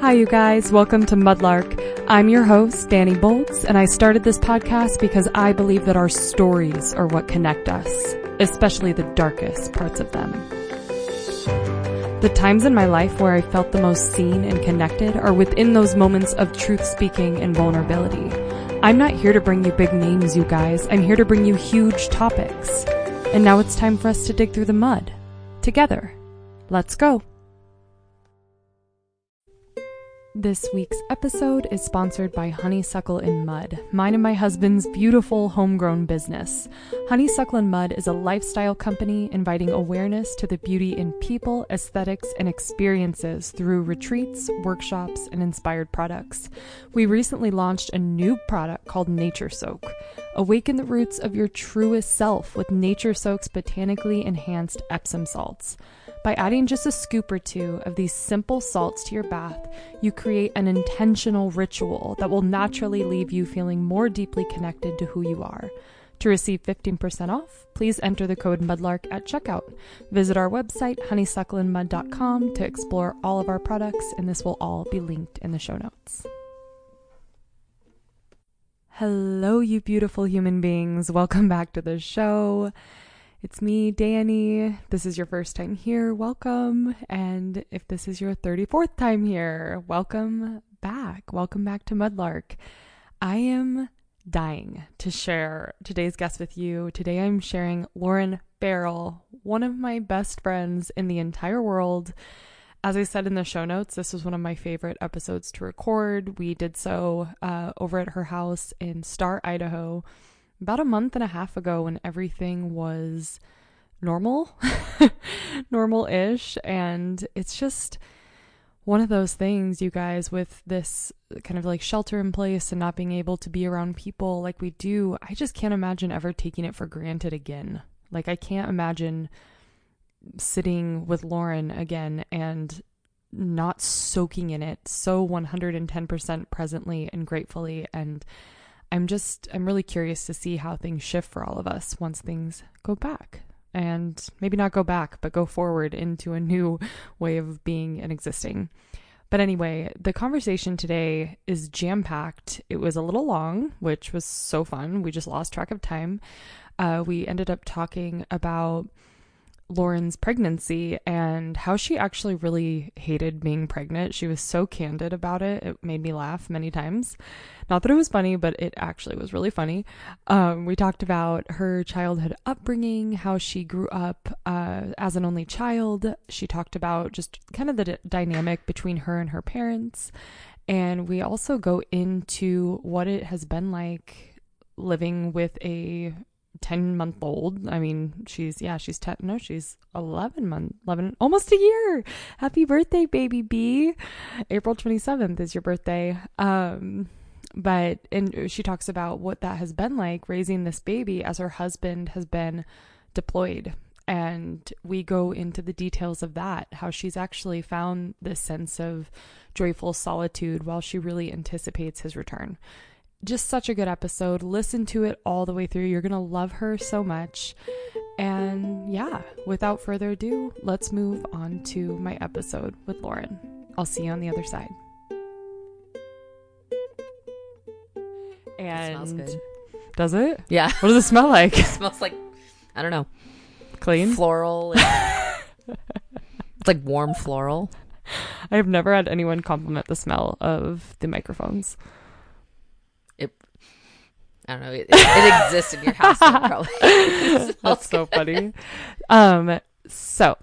Hi, you guys. Welcome to Mudlark. I'm your host, Dani Boltz, and I started this podcast because I believe that our stories are what connect us, especially the darkest parts of them. The times in my life where I felt the most seen and connected are within those moments of truth speaking and vulnerability. I'm not here to bring you big names, you guys. I'm here to bring you huge topics. And now it's time for us to dig through the mud. Together. Let's go. This week's episode is sponsored by Honeysuckle and Mud, mine and my husband's beautiful homegrown business. Honeysuckle and Mud is a lifestyle company inviting awareness to the beauty in people, aesthetics, and experiences through retreats, workshops, and inspired products. We recently launched a new product called Nature Soak. Awaken the roots of your truest self with Nature Soak's botanically enhanced Epsom salts. By adding just a scoop or two of these simple salts to your bath, you create an intentional ritual that will naturally leave you feeling more deeply connected to who you are. To receive 15% off, please enter the code MUDLARK at checkout. Visit our website, honeysuckleandmud.com, to explore all of our products, and this will all be linked in the show notes. Hello, you beautiful human beings. Welcome back to the show. It's me, Dani. This is your first time here. Welcome. And if this is your 34th time here, welcome back. Welcome back to Mudlark. I am dying to share today's guest with you. Today I'm sharing Lauren Farrell, one of my best friends in the entire world. As I said in the show notes, this was one of my favorite episodes to record. We did so uh, over at her house in Star, Idaho about a month and a half ago when everything was normal, normal ish. And it's just one of those things, you guys, with this kind of like shelter in place and not being able to be around people like we do. I just can't imagine ever taking it for granted again. Like, I can't imagine sitting with Lauren again and not soaking in it so 110% presently and gratefully and I'm just, I'm really curious to see how things shift for all of us once things go back. And maybe not go back, but go forward into a new way of being and existing. But anyway, the conversation today is jam packed. It was a little long, which was so fun. We just lost track of time. Uh, we ended up talking about Lauren's pregnancy and how she actually really hated being pregnant. She was so candid about it. It made me laugh many times. Not that it was funny, but it actually was really funny. Um, we talked about her childhood upbringing, how she grew up uh, as an only child. She talked about just kind of the d- dynamic between her and her parents. And we also go into what it has been like living with a 10 month old. I mean, she's, yeah, she's 10, no, she's 11 month, 11, almost a year. Happy birthday, baby B. April 27th is your birthday. Um, but, and she talks about what that has been like raising this baby as her husband has been deployed. And we go into the details of that, how she's actually found this sense of joyful solitude while she really anticipates his return just such a good episode. Listen to it all the way through. You're going to love her so much. And yeah, without further ado, let's move on to my episode with Lauren. I'll see you on the other side. And It smells good. Does it? Yeah. What does it smell like? It smells like I don't know. Clean? Floral. it's like warm floral. I have never had anyone compliment the smell of the microphones. It I don't know. It, it exists in your house probably. That's so funny. Um, so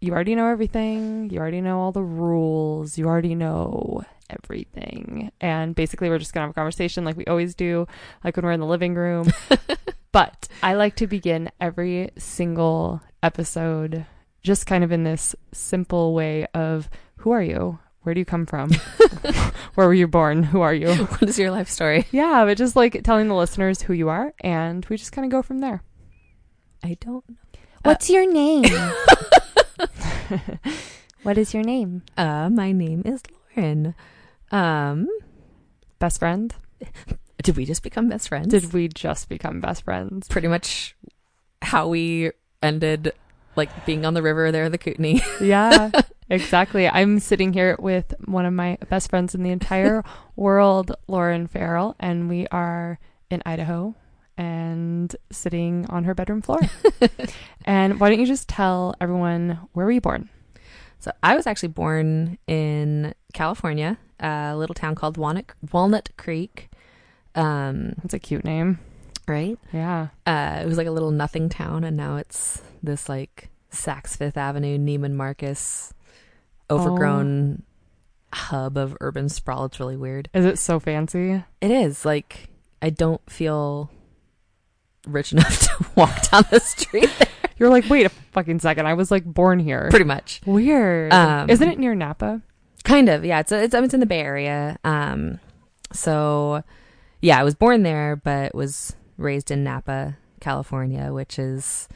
you already know everything. You already know all the rules. You already know everything. And basically, we're just gonna have a conversation like we always do, like when we're in the living room. but I like to begin every single episode just kind of in this simple way of who are you? Where do you come from? Where were you born? Who are you? what is your life story? Yeah, but just like telling the listeners who you are, and we just kind of go from there. I don't know. What's your name? what is your name? Uh my name is Lauren. Um Best friend? did we just become best friends? Did we just become best friends? pretty much how we ended like being on the river there, the Kootenai. Yeah. Exactly. I'm sitting here with one of my best friends in the entire world, Lauren Farrell, and we are in Idaho and sitting on her bedroom floor. and why don't you just tell everyone where were you born? So I was actually born in California, a little town called Walnut, Walnut Creek. Um, That's a cute name. right? Yeah. Uh, it was like a little nothing town, and now it's this like Saks Fifth Avenue, Neiman Marcus, overgrown hub of urban sprawl. It's really weird. Is it so fancy? It is like I don't feel rich enough to walk down the street. You're like, wait a fucking second. I was like born here. Pretty much, Weird. Um, Isn't it near Napa? kind of. Yeah, it's it's it's in the Bay Area. Um, so yeah, I was born there, but was raised in Napa, California, which is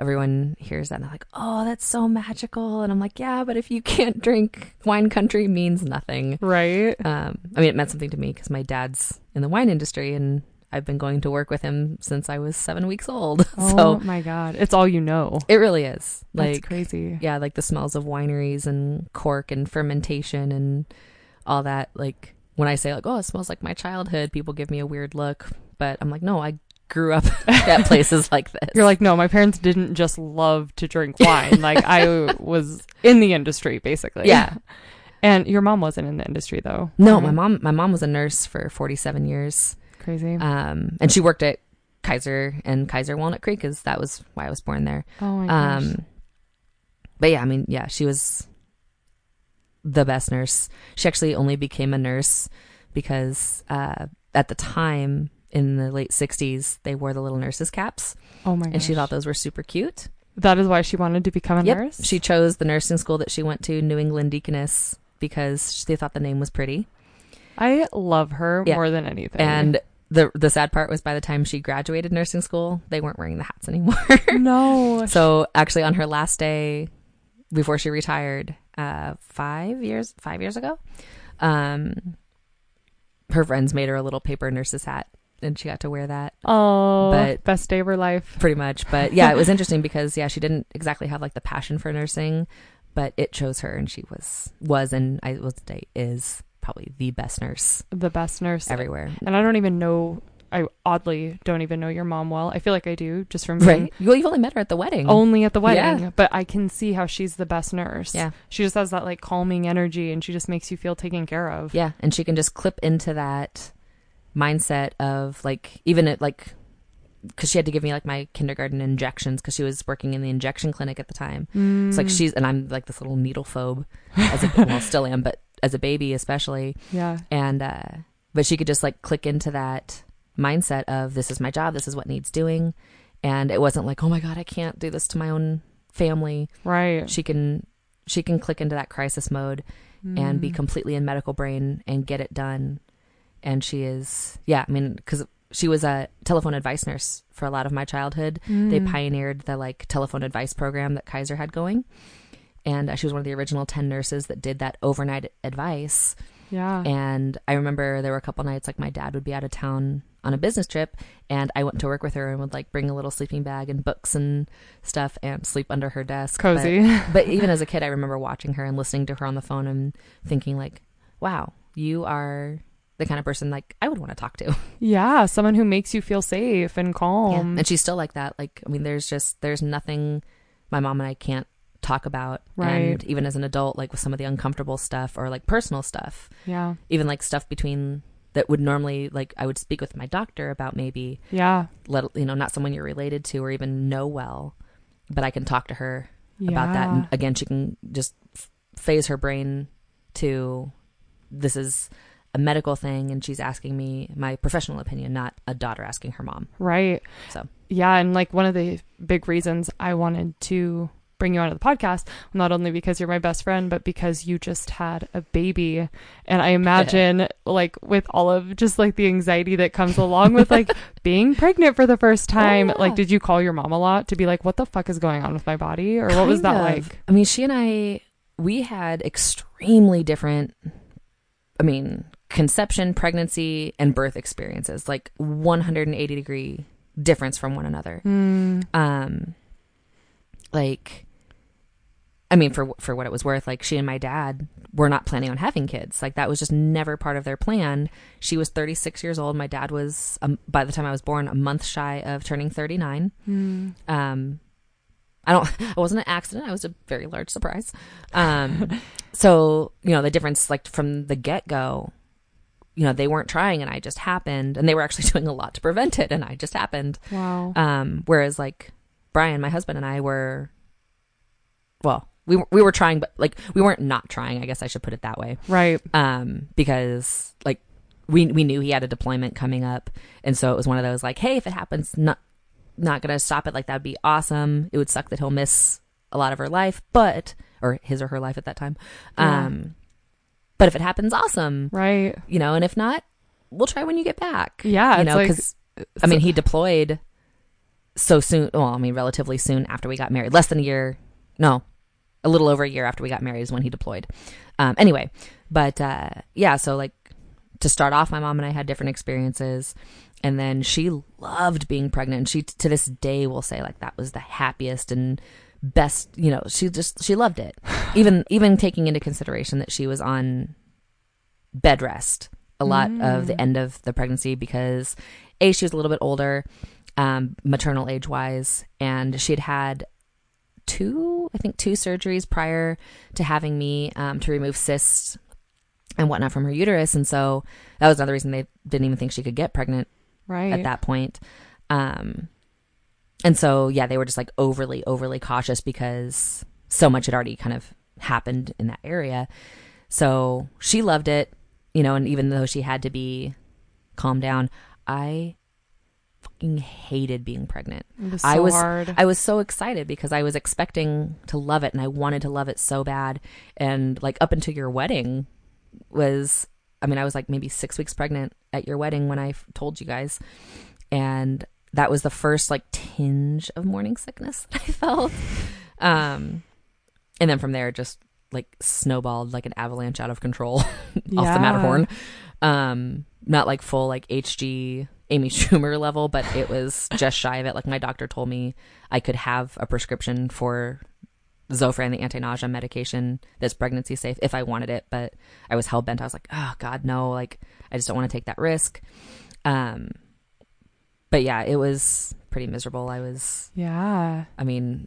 everyone hears that and they're like, "Oh, that's so magical," and I'm like, "Yeah, but if you can't drink, wine country means nothing." Right. Um, I mean, it meant something to me because my dad's in the wine industry, and I've been going to work with him since I was seven weeks old. Oh so my god. It's all you know. it really is That's like crazy. yeah, like the smells of wineries and cork and fermentation and all that. Like when I say like, "Oh, it smells like my childhood," people give me a weird look, but I'm like, "No, I grew up at places like this." You're like, no, my parents didn't just love to drink wine. like I was in the industry basically. Yeah. And your mom wasn't in the industry though. no, right? my mom. My mom was a nurse for 47 years, Crazy. um, and she worked at Kaiser and Kaiser Walnut Creek, because that was why I was born there. oh my gosh. Um, but yeah, I mean, yeah, she was the best nurse. She actually only became a nurse because uh, at the time in the late 60s, they wore the little nurses' caps, oh my gosh. and she thought those were super cute. that is why she wanted to become a Yep. nurse. She chose the nursing school that she went to, New England Deaconess, because they thought the name was pretty. I love her Yeah. more than anything. And the the sad part was by the time she graduated nursing school, they weren't wearing the hats anymore. no. So actually, on her last day before she retired, uh, five years five years ago, um, her friends made her a little paper nurse's hat, and she got to wear that oh, but- best day of her life. pretty much. But yeah, it was interesting because yeah, she didn't exactly have like the passion for nursing, but it chose her, and she was was and I will say is probably the best nurse The best nurse everywhere. And I don't even know. I oddly don't even know your mom well. I feel like I do just from being Right? Well, you've only met her at the wedding. only at the wedding, Yeah. but I can see how she's the best nurse. Yeah. She just has that like calming energy and she just makes you feel taken care of. Yeah, and she can just clip into that mindset of like even at like because she had to give me like my kindergarten injections because she was working in the injection clinic at the time. It's like Mm, she's and I'm like this little needle phobe as a well still am, but as a baby especially. yeah. And uh but she could just like click into that mindset of this is my job, this is what needs doing, and it wasn't like oh my god I can't do this to my own family. Right. She can she can click into that crisis mode and be Mm. completely in medical brain and get it done. And she is, yeah, I mean, because she was a telephone advice nurse for a lot of my childhood. They Mm. pioneered the like telephone advice program that Kaiser had going. And uh, she was one of the original 10 nurses that did that overnight advice. Yeah. And I remember there were a couple nights like my dad would be out of town on a business trip and I went to work with her and would like bring a little sleeping bag and books and stuff and sleep under her desk. But- Cozy. but even as a kid, I remember watching her and listening to her on the phone and thinking like, "Wow, you are the kind of person like I would want to talk to." yeah. Someone who makes you feel safe and calm. and she's still like that. Like, I mean, there's just there's nothing my mom and I can't talk about. Right. And even as an adult, like with some of the uncomfortable stuff or like personal stuff, yeah. even like stuff between that would normally like I would speak with my doctor about maybe Yeah. let you know not someone you're related to or even know well, but I can talk to her about that. And again, she can just f- phase her brain to this is a medical thing, and she's asking me my professional opinion, not a daughter asking her mom. Right. So Yeah, and like one of the big reasons I wanted to bring you onto the podcast, not only because you're my best friend, but because you just had a baby. And I imagine like with all of just like the anxiety that comes along with like being pregnant for the first oh, time, yeah. like did you call your mom a lot to be like, what the fuck is going on with my body? Or what was that of. like? I mean, she and I, we had extremely different, I mean, conception, pregnancy, and birth experiences, like 180 degree difference from one another. Mm, um like I mean, for for what it was worth, like she and my dad were not planning on having kids. Like that was just never part of their plan. She was 36 years old. My dad was, um, by the time I was born, a month shy of turning 39. Hmm. Um, I don't. It wasn't an accident. I was a very large surprise. Um, so you know the difference, like from the get go, you know they weren't trying, and I just happened, and they were actually doing a lot to prevent it, and I just happened. Wow. Um, whereas like Bryan, my husband, and I were, well, we were- we were trying, but like we weren't not trying. I guess I should put it that way. right. Um, because like we we knew he had a deployment coming up, and so it was one of those like, hey, if it happens, not not gonna stop it. Like that'd be awesome. It would suck that he'll miss a lot of her life, but or his or her life at that time. Yeah. Um, but if it happens, awesome. Right. You know, and if not, we'll try when you get back. Yeah. you know, like, because I mean, he deployed so soon. Well, I mean, relatively soon after we got married. Less than a year. No, a little over a year after we got married is when he deployed. Um, anyway, but uh, yeah, so like to start off, my mom and I had different experiences. And then she loved being pregnant. She to this day will say like that was the happiest and best. You know, she just she loved it. even even taking into consideration that she was on bed rest a lot of the end of the pregnancy because a she was a little bit older um, maternal age wise and she'd had two i think two surgeries prior to having me um, to remove cysts and whatnot from her uterus and so that was another reason they didn't even think she could get pregnant right. at that point. Um, and so, yeah, they were just like overly, overly cautious because so much had already kind of happened in that area. So she loved it, you know, and even though she had to be calmed down, I fucking hated being pregnant. It was I was hard. I was so excited because I was expecting to love it and I wanted to love it so bad. And like up until your wedding was I mean, I was like maybe six weeks pregnant at your wedding when I f- told you guys. And that was the first like tinge of morning sickness that I felt. Um and then from there just like snowballed like an avalanche out of control off Yeah. the Matterhorn. Um not like full like HG Amy Schumer level, but it was just shy of it. Like my doctor told me I could have a prescription for Zofran, the anti-nausea medication that's pregnancy safe if I wanted it, but I was hell bent. I was like, oh God, no, like I just don't want to take that risk. Um, but yeah, it was pretty miserable. I was, yeah. I mean,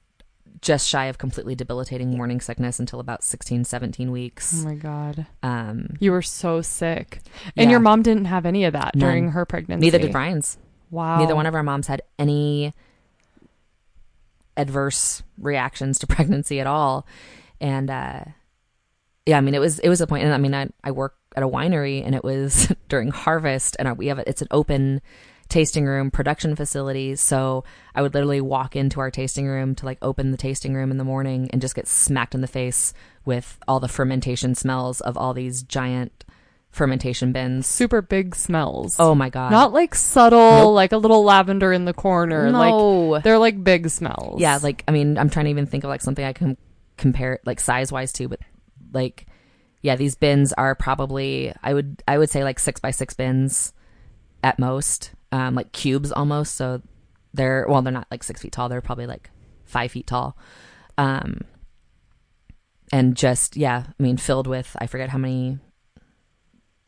just shy of completely debilitating morning sickness until about 16, 17 weeks. Oh my god. Um, You were so sick. And Yeah. your mom didn't have any of that None. during her pregnancy. neither did Bryan's. Wow. Neither one of our moms had any adverse reactions to pregnancy at all. And uh yeah, I mean it was it was a point and I mean I I work at a winery and it was during harvest and we have a, it's an open tasting room production facilities. so I would literally walk into our tasting room to like open the tasting room in the morning and just get smacked in the face with all the fermentation smells of all these giant fermentation bins. super big smells. Oh my god. Not like subtle, Nope. like a little lavender in the corner. Like no. they're like big smells. Yeah, like I mean, I'm trying to even think of like something I can compare like size wise to, but like yeah, these bins are probably I would I would say like six by six bins at most, um, like cubes almost. So they're well, they're not like six feet tall. They're probably like five feet tall, um, and just yeah, I mean, filled with I forget how many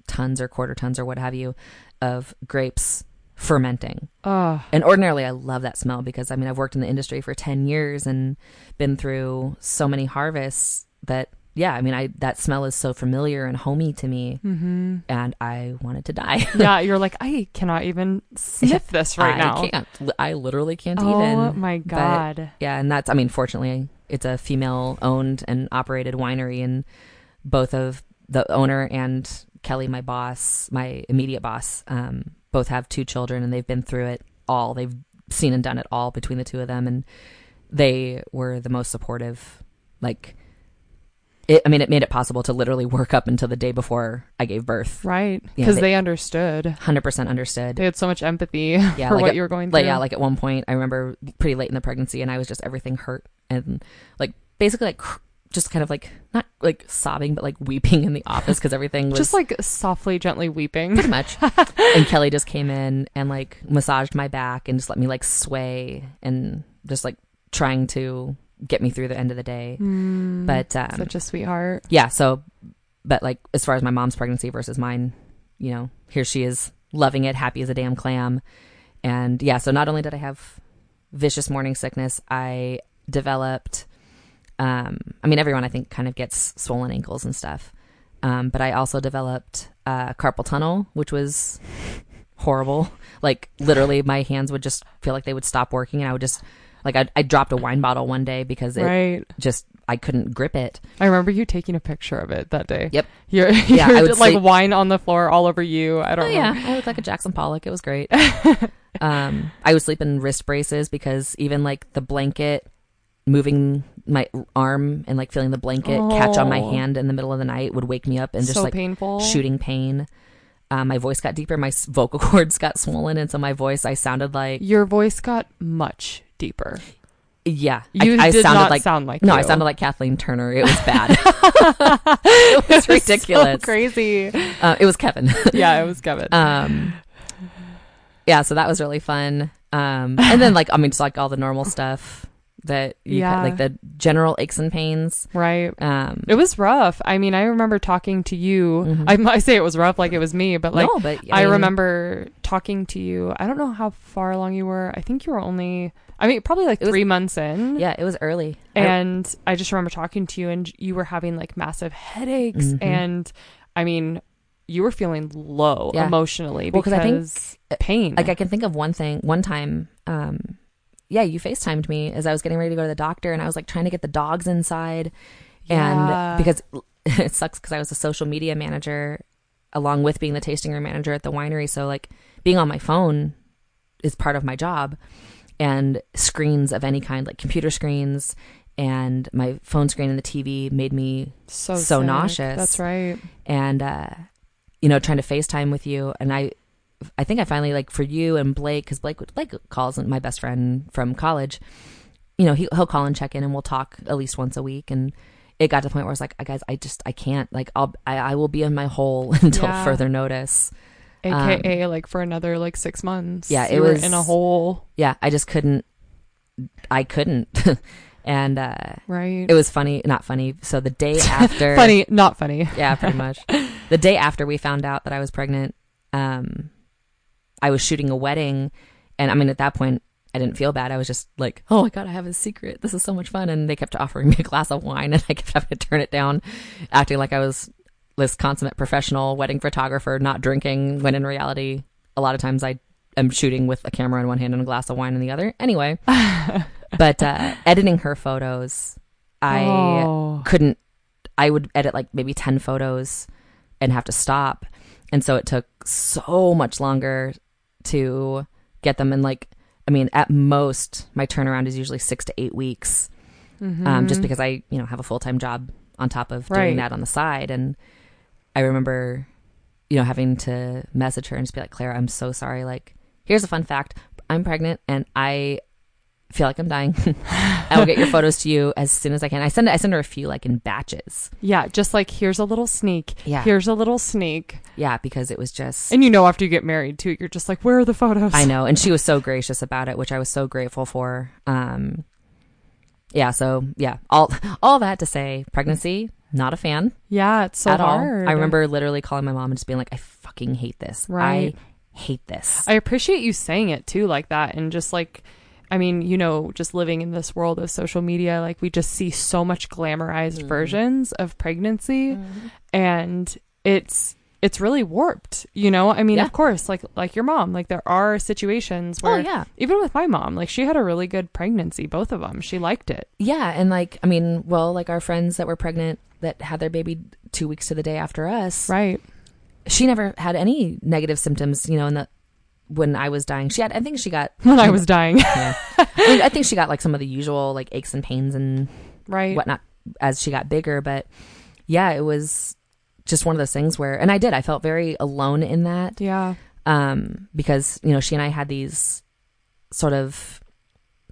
tons or quarter tons or what have you of grapes fermenting. Ugh. And ordinarily, I love that smell because I mean, I've worked in the industry for 10 years and been through so many harvests that, yeah, I mean, I that smell is so familiar and homey to me. Mm-hmm. And I wanted to die. Yeah, you're like, I cannot even sniff this right I now. can't. I literally can't oh even. Oh my But, god. yeah, and that's, I mean, fortunately, it's a female owned and operated winery, and both of the owner and Kelly, my boss, my immediate boss, um, both have two children, and they've been through it all. They've seen and done it all between the two of them, and they were the most supportive. Like, it, I mean, it made it possible to literally work up until the day before I gave birth. Right. Yeah, Because they- they, understood. Hundred percent understood. They had so much empathy Yeah, for like what you were going through. like yeah, like at one point I remember pretty late in the pregnancy, and I was just everything hurt and like basically like cr- just kind of like not like sobbing, but like weeping in the office because everything was just like softly, gently weeping. pretty much. and Kelly just came in and like massaged my back and just let me like sway and just like trying to get me through the end of the day. Mm, But um, such a sweetheart. yeah, so but like as far as my mom's pregnancy versus mine, you know, here she is loving it, happy as a damn clam. And yeah, so not only did I have vicious morning sickness, I developed um I mean everyone I think kind of gets swollen ankles and stuff. Um but I also developed uh carpal tunnel, which was horrible. Like literally my hands would just feel like they would stop working and I would just like I I dropped a wine bottle one day because it right. just I couldn't grip it. I remember you taking a picture of it that day. Yep. You're, Yeah, you're I would like sleep- wine on the floor all over you. I don't Oh know. yeah, I looked like a Jackson Pollock. It was great. um, I would sleep in wrist braces because even like the blanket, moving my arm and like feeling the blanket catch on my Oh. hand in the middle of the night would wake me up and just so like painful. shooting pain. Um, my voice got deeper. My vocal cords got swollen, and so my voice I sounded like Your voice got much deeper. yeah. You I, I sounded not like sound like no, you. I sounded like Kathleen Turner. It was bad. it was ridiculous. So crazy. uh, it was Kevin. yeah, it was Kevin. um yeah so that was really fun um and then like i mean just like all the normal stuff that you Yeah. like the general aches and pains right. um It was rough. I mean, I remember talking to you. Mhm. I might say it was rough, like it was me, but like no but I, mean, remember talking to you. I don't know how far along you were. I think you were only. I mean, probably like It was- three months in. yeah it was early And I just remember talking to you, and you were having like massive headaches, Mhm. and I mean, you were feeling low Yeah. emotionally Well, 'cause I think- pain. like i can think of one thing one time um yeah you facetimed me as i was getting ready to go to the doctor and i was like trying to get the dogs inside Yeah. and because it sucks because i was a social media manager along with being the tasting room manager at the winery so like being on my phone is part of my job and screens of any kind like computer screens and my phone screen and the tv made me so so sick. nauseous. That's right. and uh you know trying to facetime with you and i i think i finally like for you and blake because blake blake calls my best friend from college you know he, he'll call and check in and we'll talk at least once a week and it got to the point where i was like guys i just i can't like i'll i, I will be in my hole until Yeah. further notice AKA like for another like six months. Um, Yeah, it was- in a hole. yeah i just couldn't i couldn't and uh Right. it was funny not funny so the day after funny, not funny. yeah, pretty much. the day after we found out that I was pregnant, um, I was shooting a wedding, and I mean, at that point, I didn't feel bad. I was just like, "Oh my god, I have a secret. This is so much fun!" And they kept offering me a glass of wine, and I kept having to turn it down, acting like I was this consummate professional wedding photographer, not drinking. When in reality, a lot of times I am shooting with a camera in one hand and a glass of wine in the other. Anyway, but uh, editing her photos, I oh. couldn't I would edit like maybe 10 photos and have to stop. And so it took so much longer to get them in like I mean at most my turnaround is usually 6 to 8 weeks. Um just Mhm. because I, you know, have a full-time job on top of Right. doing that on the side and I remember you know having to message her and just be like Claire, I'm so sorry like here's a fun fact. I'm pregnant and I feel like I'm dying. I will get your photos to you as soon as I can. I send I send her a few like in batches. Yeah, just like here's a little sneak. Yeah. Here's a little sneak. Yeah, because it was just And you know after you get married too, you're just like, where are the photos? I know, and she was so gracious about it, which I was so grateful for. Um yeah, so yeah, all all that to say, pregnancy, not a fan Yeah, it's so at hard. all. I remember literally calling my mom and just being like, I fucking hate this. Right. I hate this. I appreciate you saying it too, like that, and just like, I mean, you know, just living in this world of social media, like we just see so much glamorized Mhm. versions of pregnancy, and it's it's really warped. You know, I mean, Yeah. of course, like like your mom, like there are situations Oh where yeah. even with my mom, like she had a really good pregnancy, both of them, she liked it. Yeah, and like I mean, well, like our friends that were pregnant that had their baby two weeks to the day after us, Right. she never had any negative symptoms, you know, in the when I was dying. She had I think she got When I was dying. yeah. I, mean, I think she got like some of the usual like aches and pains and right. whatnot as she got bigger. But yeah, it was just one of those things where, and I did, I felt very alone in that Yeah. um, because, you know, she and I had these sort of,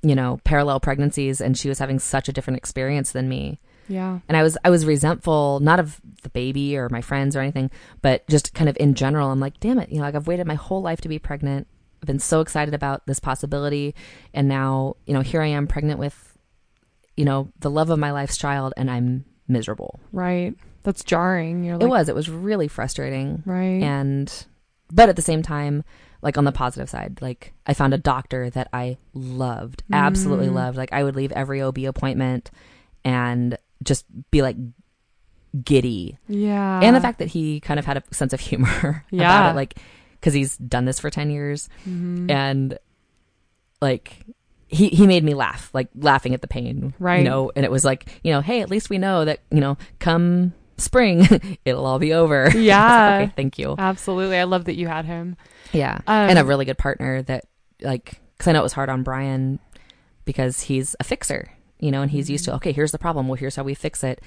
you know, parallel pregnancies and she was having such a different experience than me. Yeah. And I was, I was resentful, not of the baby or my friends or anything, but just kind of in general. I'm like, damn it, you know, like I've waited my whole life to be pregnant. I've been so excited about this possibility. And now, you know, here I am pregnant with you know, the love of my life's child and I'm miserable. Right. That's jarring. You're like, it was. It was really frustrating. Right. And, but at the same time, like on the positive side, like I found a doctor that I loved, absolutely Mm. loved. Like I would leave every OB appointment and just be like giddy. yeah. and the fact that he kind of had a sense of humor Yeah. about it, like, because he's done this for 10 years Mhm. and like, he, he made me laugh, like laughing at the pain, Right. You know, and it was like, you know, hey, at least we know that, you know, come spring, it'll all be over. Was like, Yeah. okay, thank you. Absolutely. I love that you had him. Yeah. Um, and a really good partner that, like, because I know it was hard on Bryan because he's a fixer, you know, and he's used Mm-hmm. to, okay, here's the problem. Well, here's how we fix it.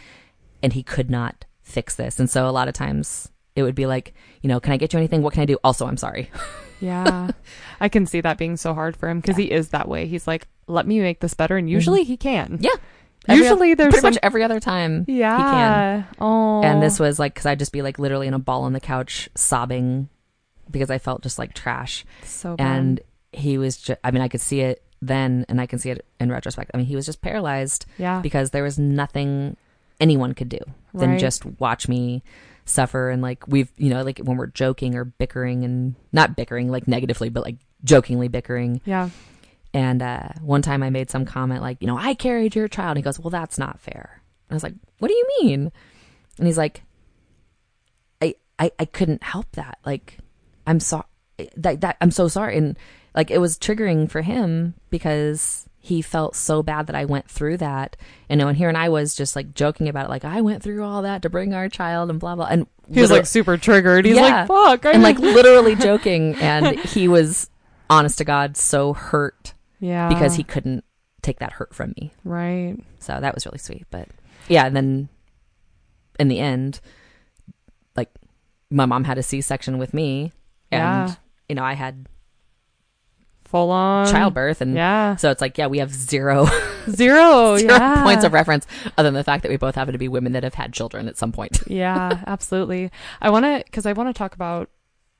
And he could not fix this. And so a lot of times it would be like, you know, can I get you anything? What can I do? Also, I'm sorry. Yeah. I can see that being so hard for him because he is that way. He's like, let me make this better. And usually he can. Mm-hmm. Yeah. Every Usually there's Pretty some. much every other time. yeah. He can. Oh. And this was like, because I'd just be like literally in a ball on the couch sobbing because I felt just like trash. so bad. And he was just, I mean, I could see it then and I can see it in retrospect. I mean, he was just paralyzed yeah. because there was nothing anyone could do than Right. just watch me suffer and like we've you know like when we're joking or bickering and not bickering like negatively but like jokingly bickering yeah. and uh one time i made some comment like you know i carried your child and he goes well that's not fair and i was like what do you mean and he's like i i, I couldn't help that like i'm sorry that, that i'm so sorry and like it was triggering for him because he felt so bad that I went through that. You know, and here and I was just like joking about it, like I went through all that to bring our child and blah blah. And He was like super triggered. He's Yeah. like, fuck. I and like literally joking, and he was honest to God so hurt yeah. because he couldn't take that hurt from me. Right. So that was really sweet. But yeah, and then in the end, like my mom had a C section with me, and Yeah. you know I had Full on. childbirth, and Yeah. so it's like yeah, we have zero Zero. zero yeah. points of reference other than the fact that we both happen to be women that have had children at some point. yeah, absolutely. I want to, because I want to talk about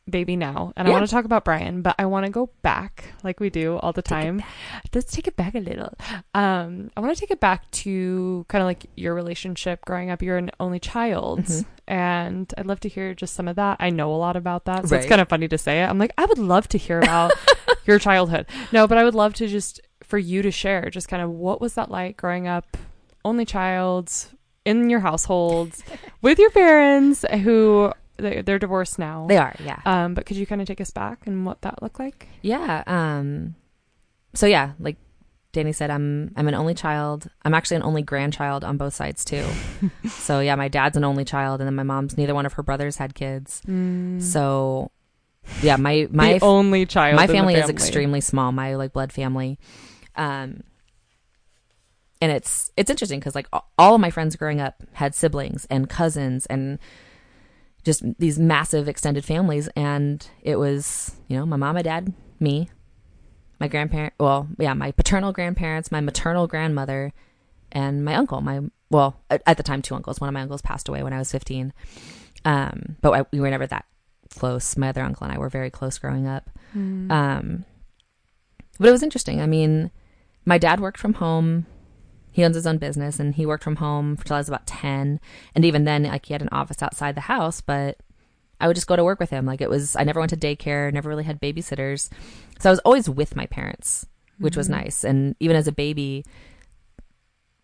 baby now, and I want to talk about Bryan, but I want to go back like we do all the time. Let's take it back a little. Um, I want to take it back to kind of like your relationship growing up. You're an only child, Mhm. and I'd love to hear just some of that. I know a lot about that, so it's kind of funny to say it. I'm like, I would love to hear about your childhood. No, but I would love to just for you to share just kind of what was that like growing up, only child in your household with your parents who they- they're divorced now. They are, yeah. Um, but could you kind of take us back and what that looked like? Yeah. Um so yeah, like Dani said, I'm I'm an only child. I'm actually an only grandchild on both sides too. so yeah, my dad's an only child and then my mom's neither one of her brothers had kids. So yeah, my my the only child. my the family, is extremely small, my like blood family. Um and it's it's interesting because like all of my friends growing up had siblings and cousins and just these massive extended families and it was you know my mom my dad me my grandparent well yeah my paternal grandparents my maternal grandmother and my uncle my well at, the time two uncles one of my uncles passed away when i was 15 um but I, we were never that close my other uncle and i were very close growing up Mm. um, but it was interesting. I mean, my dad worked from home. He owns his own business, and he worked from home until I was about ten. And even then, like he had an office outside the house, but I would just go to work with him. Like it was, I never went to daycare, never really had babysitters, so I was always with my parents, which was Mhm. nice. And even as a baby,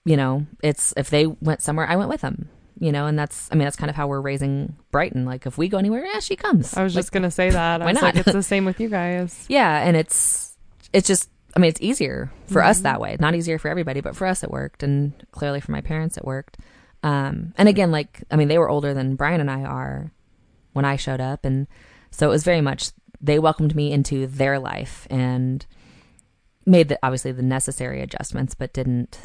you know, it's if they went somewhere, I went with them. You know, and that's, I mean, that's kind of how we're raising Brighton. Like if we go anywhere, yeah, she comes. I was Like, just gonna say that. I why was like, not? it's the same with you guys. yeah, and it's it's just I mean it's easier for us Mhm. that way. Not easier for everybody, but for us it worked and clearly for my parents it worked. Um and again like I mean they were older than Bryan and I are when I showed up and so it was very much they welcomed me into their life and made the obviously the necessary adjustments but didn't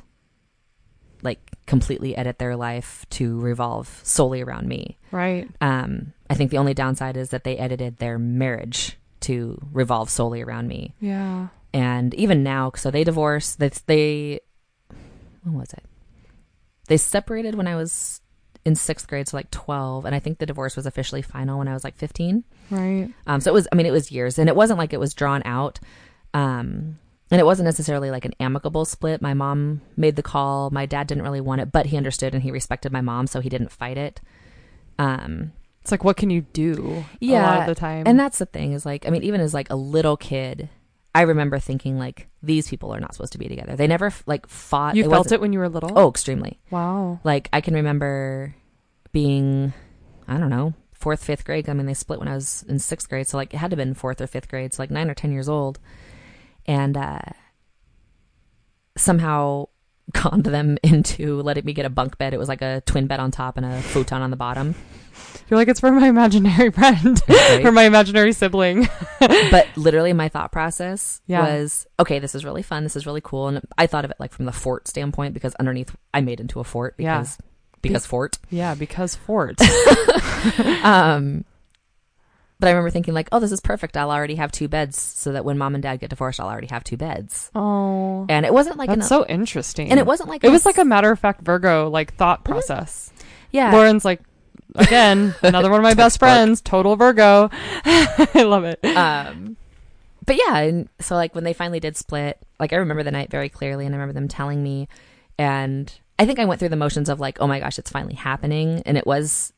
like completely edit their life to revolve solely around me. Right. Um, I think the only downside is that they edited their marriage to revolve solely around me. Yeah. And even now, so they divorced. They, they when was it? They separated when I was in sixth grade, so like twelve, and I think the divorce was officially final when I was like fifteen. Right. Um, so it was, I mean, it was years, and it wasn't like it was drawn out. Um, and it wasn't necessarily like an amicable split. My mom made the call. My dad didn't really want it, but he understood and he respected my mom, so he didn't fight it. Um, It's like, what can you do? a Yeah, lot of the time. and that's the thing is like, I mean, even as like a little kid, I remember thinking like these people are not supposed to be together. They never like fought. you felt it when you were little. Oh, extremely. wow. Like I can remember being, I don't know, fourth, fifth grade. I mean, they split when I was in sixth grade, so like it had to have been fourth or fifth grade, so like nine or ten years old, and uh, somehow conned them into letting me get a bunk bed. It was like a twin bed on top and a futon on the bottom. You're like, it's for my imaginary friend, Right. for my imaginary sibling. but literally, my thought process Yeah. was, okay, this is really fun. This is really cool, and I thought of it like from the fort standpoint because underneath I made into a fort Yeah. because because fort. yeah, because Fort. Um, but I remember thinking like, oh, this is perfect. I'll already have two beds, so that when mom and dad get divorced, I'll already have two beds. oh, And it wasn't like that's an, so interesting. and it wasn't like It was like a matter of fact Virgo like thought Mm-hmm. process. yeah. Lauren's like, again, another one of my best friends, total Virgo. I love it. um, but yeah, and so like when they finally did split, like I remember the night very clearly, and I remember them telling me, and I think I went through the motions of like, oh my gosh, it's finally happening, and it was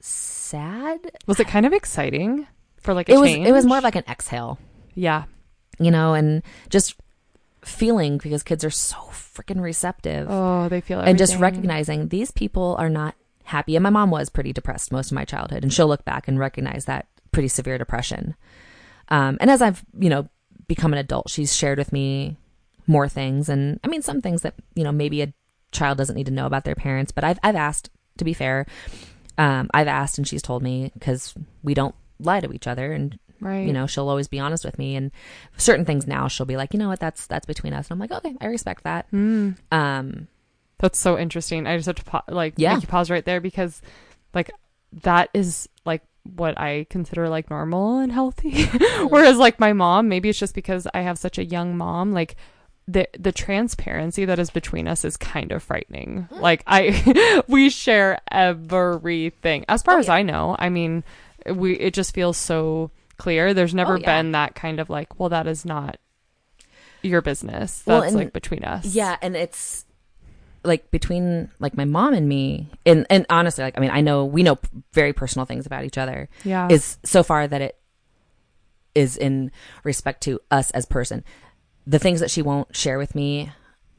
sad. Was it kind of exciting for like a It was it was more of like an exhale, yeah, you know, and just feeling because kids are so freaking receptive. Oh, they feel everything. and just recognizing these people are not happy. And my mom was pretty depressed most of my childhood, and she'll look back and recognize that pretty severe depression. Um, and as I've you know become an adult, she's shared with me more things, and I mean some things that you know maybe a child doesn't need to know about their parents. But I've I've asked to be fair. Um, I've asked, and she's told me because we don't lie to each other, and right. you know she'll always be honest with me. And certain things now she'll be like, you know what, that's that's between us, and I'm like, okay, I respect that. Mm. Um, That's so interesting. I just have to pa- like Yeah. make you pause right there because like that is like what I consider like normal and healthy. Whereas like my mom, maybe it's just because I have such a young mom, like the the transparency that is between us is kind of frightening. Hmm. Like I we share everything. As far Oh, as yeah. I know, I mean, we it just feels so clear. There's never Oh, yeah. been that kind of like, well that is not your business. That's Well, and- like between us. Yeah, and it's like between like my mom and me, and and honestly, like I mean, I know we know p- very personal things about each other. Yeah. Is so far that it is in respect to us as person. The things that she won't share with me,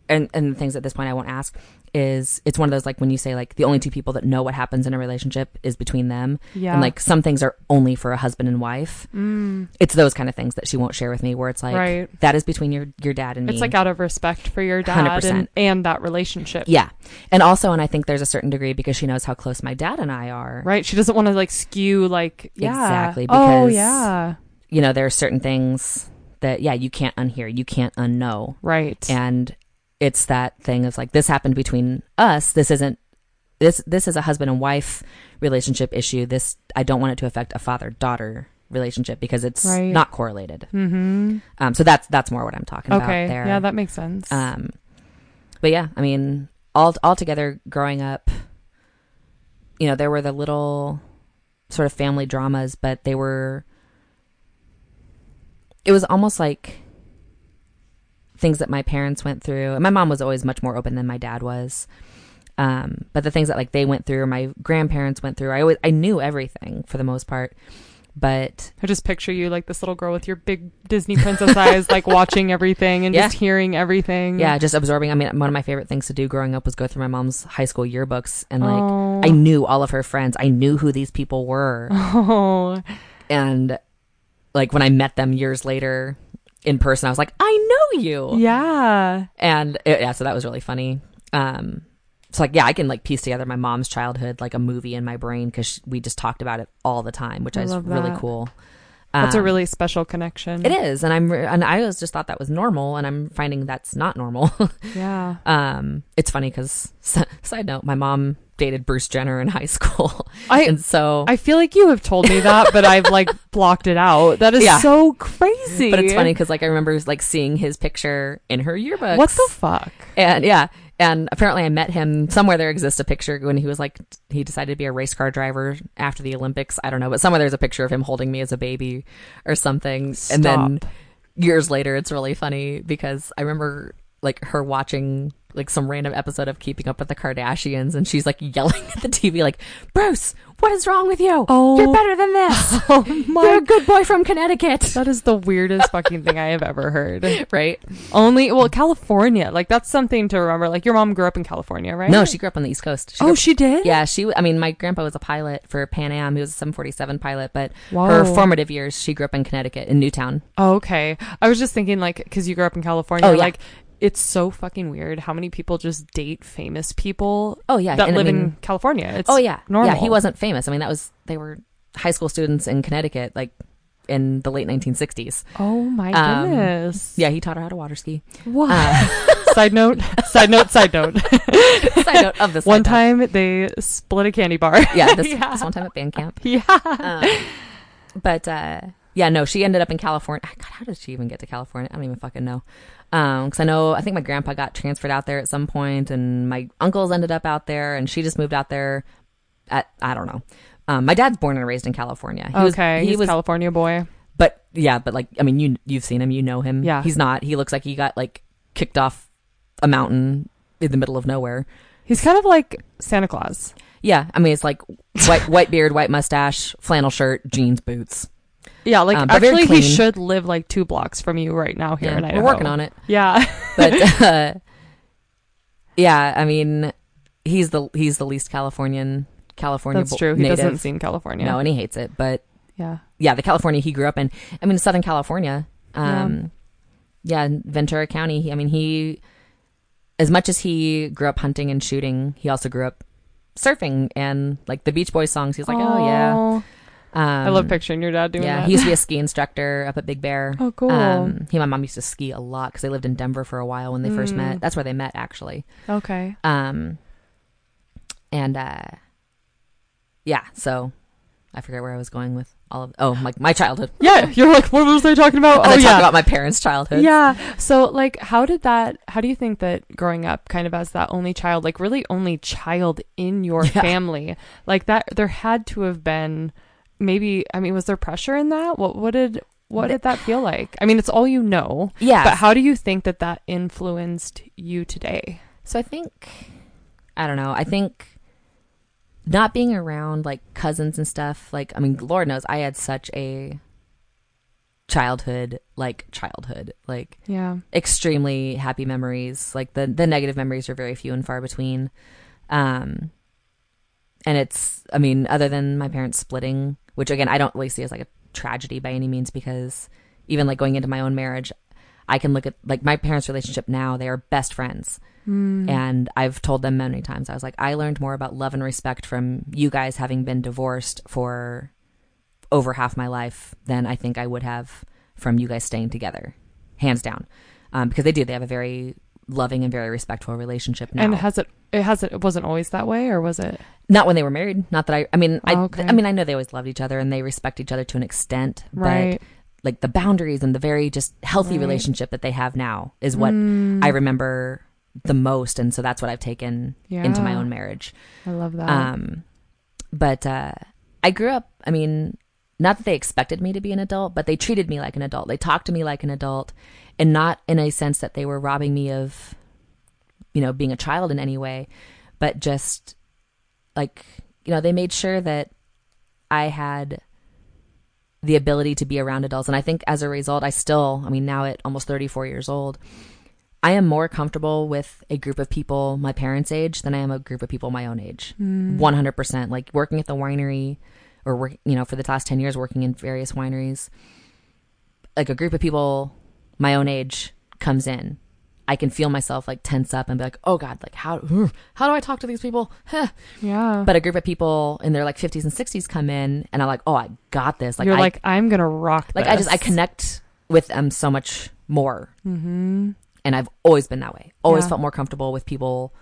and and the things at this point I won't ask is it's one of those like when you say like the only two people that know what happens in a relationship is between them yeah. and like some things are only for a husband and wife mm. it's those kind of things that she won't share with me where it's like Right. that is between your your dad and me It's like out of respect for your dad 100%. and, and that relationship. Yeah. And also, and I think there's a certain degree because she knows how close my dad and I are. Right? She doesn't want to like skew like yeah. Exactly, oh because- yeah. You know, there are certain things that, yeah, you can't unhear, you can't unknow. Right. And it's that thing of like, this happened between us. This isn't, this, this is a husband and wife relationship issue. This, I don't want it to affect a father daughter relationship because it's Right. not correlated. mm-hmm. Um, so that's, that's more what I'm talking Okay. about there. Yeah, that makes sense. Um, but yeah, I mean, all all together, growing up, you know, there were the little sort of family dramas, but they were. It was almost like things that my parents went through, and my mom was always much more open than my dad was. Um, but the things that like they went through, my grandparents went through, I always I knew everything for the most part. But I just picture you like this little girl with your big Disney princess eyes, like watching everything and Yeah. just hearing everything. yeah, just absorbing. I mean, one of my favorite things to do growing up was go through my mom's high school yearbooks and like oh. I knew all of her friends. I knew who these people were. Oh. And like when I met them years later in person, I was like, I know you. Yeah. And it, yeah, so that was really funny. Um, so like, yeah, I can like piece together my mom's childhood like a movie in my brain because we just talked about it all the time, which I is really cool. That's a Um, really special connection. it is, and I'm re- and I always just thought that was normal, and I'm finding that's not normal. Yeah. um, it's funny because side note, my mom dated Bruce Jenner in high school, I and so I feel like you have told me that, but I've like blocked it out. That is Yeah. so crazy. But it's funny because like I remember like seeing his picture in her yearbook. What the fuck? And yeah, and apparently I met him somewhere. There exists a picture when he was like he decided to be a race car driver after the Olympics. I don't know, but somewhere there's a picture of him holding me as a baby or something. And then years later, it's really funny because I remember like her watching like some random episode of Keeping Up with the Kardashians, and she's like yelling at the TV, like, "Bruce, what is wrong with you? Oh. You're better than this. Oh my You're a good boy from Connecticut." That is the weirdest fucking thing I have ever heard. right? Only, well, California. Like, that's something to remember. Like, your mom grew up in California, right? No, she grew up on the East Coast. She Oh, up- she did? yeah, she. I mean, my grandpa was a pilot for Pan Am. He was a 747 pilot, but Whoa. her formative years, she grew up in Connecticut in Newtown. Oh, okay. I was just thinking, like, because you grew up in California, Oh, yeah. like, it's so fucking weird how many people just date famous people Oh yeah, that and I live in California. It's Oh yeah, normal. Yeah, he wasn't famous. I mean, that was they were high school students in Connecticut, like in the late 1960s. Oh my Um, goodness. Yeah, he taught her how to water ski. What? Uh, side note. Side note. Side note. side note of this one time they split a candy bar. yeah, this, Yeah. this one time at band camp. yeah. Um, but uh, yeah, no, she ended up in California. God, how did she even get to California? I don't even fucking know. Because I know, I think my grandpa got transferred out there at some point, and my uncles ended up out there, and she just moved out there. At I don't know. Um, my dad's born and raised in California. He was- okay. he he's was California boy. But yeah, but like I mean, you you've seen him, you know him. Yeah. he's not. He looks like he got like kicked off a mountain in the middle of nowhere. He's kind of like Santa Claus. Yeah, I mean, it's like white white beard, white mustache, flannel shirt, jeans, boots. Yeah, like Um, actually, he should live like two blocks from you right now here Yeah, in we're working on it. Yeah. But uh, yeah, I mean, he's the he's the least Californian California. That's true. He native. doesn't seem California. No, and he hates it. But yeah. yeah, the California he grew up in. I mean, Southern California. Um, yeah. in Ventura County. He, I mean, he, as much as he grew up hunting and shooting, he also grew up surfing and like the Beach Boys songs. He's like, oh, yeah. Um, I love picturing your dad doing yeah, that. he used to be a ski instructor up at Big Bear. Oh, cool. Um, he and my mom used to ski a lot because they lived in Denver for a while when they first Mm. met. That's where they met, actually. okay. Um, and uh, yeah, so I forget where I was going with all of. Oh, like my childhood. Yeah, you're like, what was I talking about? Oh I yeah. about my parents' childhood. Yeah. So, like, how did that, how do you think that growing up kind of as that only child, like, really only child in your Yeah. family, like, that, there had to have been maybe, I mean, was there pressure in that? What, what did, what did that feel like? I mean, it's all you know, yeah. but how do you think that that influenced you today? So I think I don't know. I think not being around like cousins and stuff, like I mean, Lord knows I had such a childhood, like childhood, like Yeah. extremely happy memories. Like the the negative memories are very few and far between. Um and it's I mean, other than my parents splitting, which again I don't really see as like a tragedy by any means because even like going into my own marriage, I can look at like my parents' relationship now, they are best friends. Mm. And I've told them many times, I was like, I learned more about love and respect from you guys having been divorced for over half my life than I think I would have from you guys staying together, hands down. Um, because they do, they have a very loving and very respectful relationship now. And has it, it hasn't, it wasn't always that way, or was it? Not when they were married. Not that I, I mean, I, okay. I mean, I know they always loved each other and they respect each other to an extent, Right. but like the boundaries and the very just healthy Right. relationship that they have now is what Mm. I remember the most, and so that's what I've taken into my own marriage. I love that. Um, but uh, I grew up. I mean, not that they expected me to be an adult, but they treated me like an adult. They talked to me like an adult, and not in a sense that they were robbing me of, you know, being a child in any way, but just like you know, they made sure that I had the ability to be around adults. And I think as a result, I still, I mean, now at almost 34 years old, I am more comfortable with a group of people my parents' age than I am a group of people my own age. Mm. 100%. Like working at the winery or work, you know, for the last 10 years working in various wineries, like a group of people my own age comes in. I can feel myself like tense up and be like, "Oh god, like how how do I talk to these people?" Huh. Yeah. But a group of people in their like 50s and 60s come in and I'm like, "Oh, I got this." Like You're I, like, I'm gonna rock. like I just I connect with them so much more. Mm-hmm. And I've always been that way. Always Yeah. felt more comfortable with people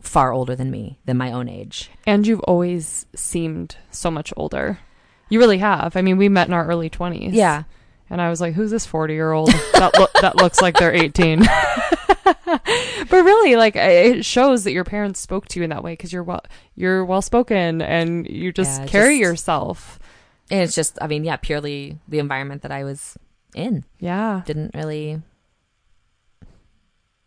far older than me, than my own age. And you've always seemed so much older. You really have. I mean, we met in our early 20s. Yeah. And I was like, who's this 40 year old that, lo- that looks like they're 18? but really, like, it shows that your parents spoke to you in that way because you're well, you're well spoken and you just Yeah, carry just- yourself. And it's just, I mean, yeah, purely the environment that I was in. Yeah. Didn't really.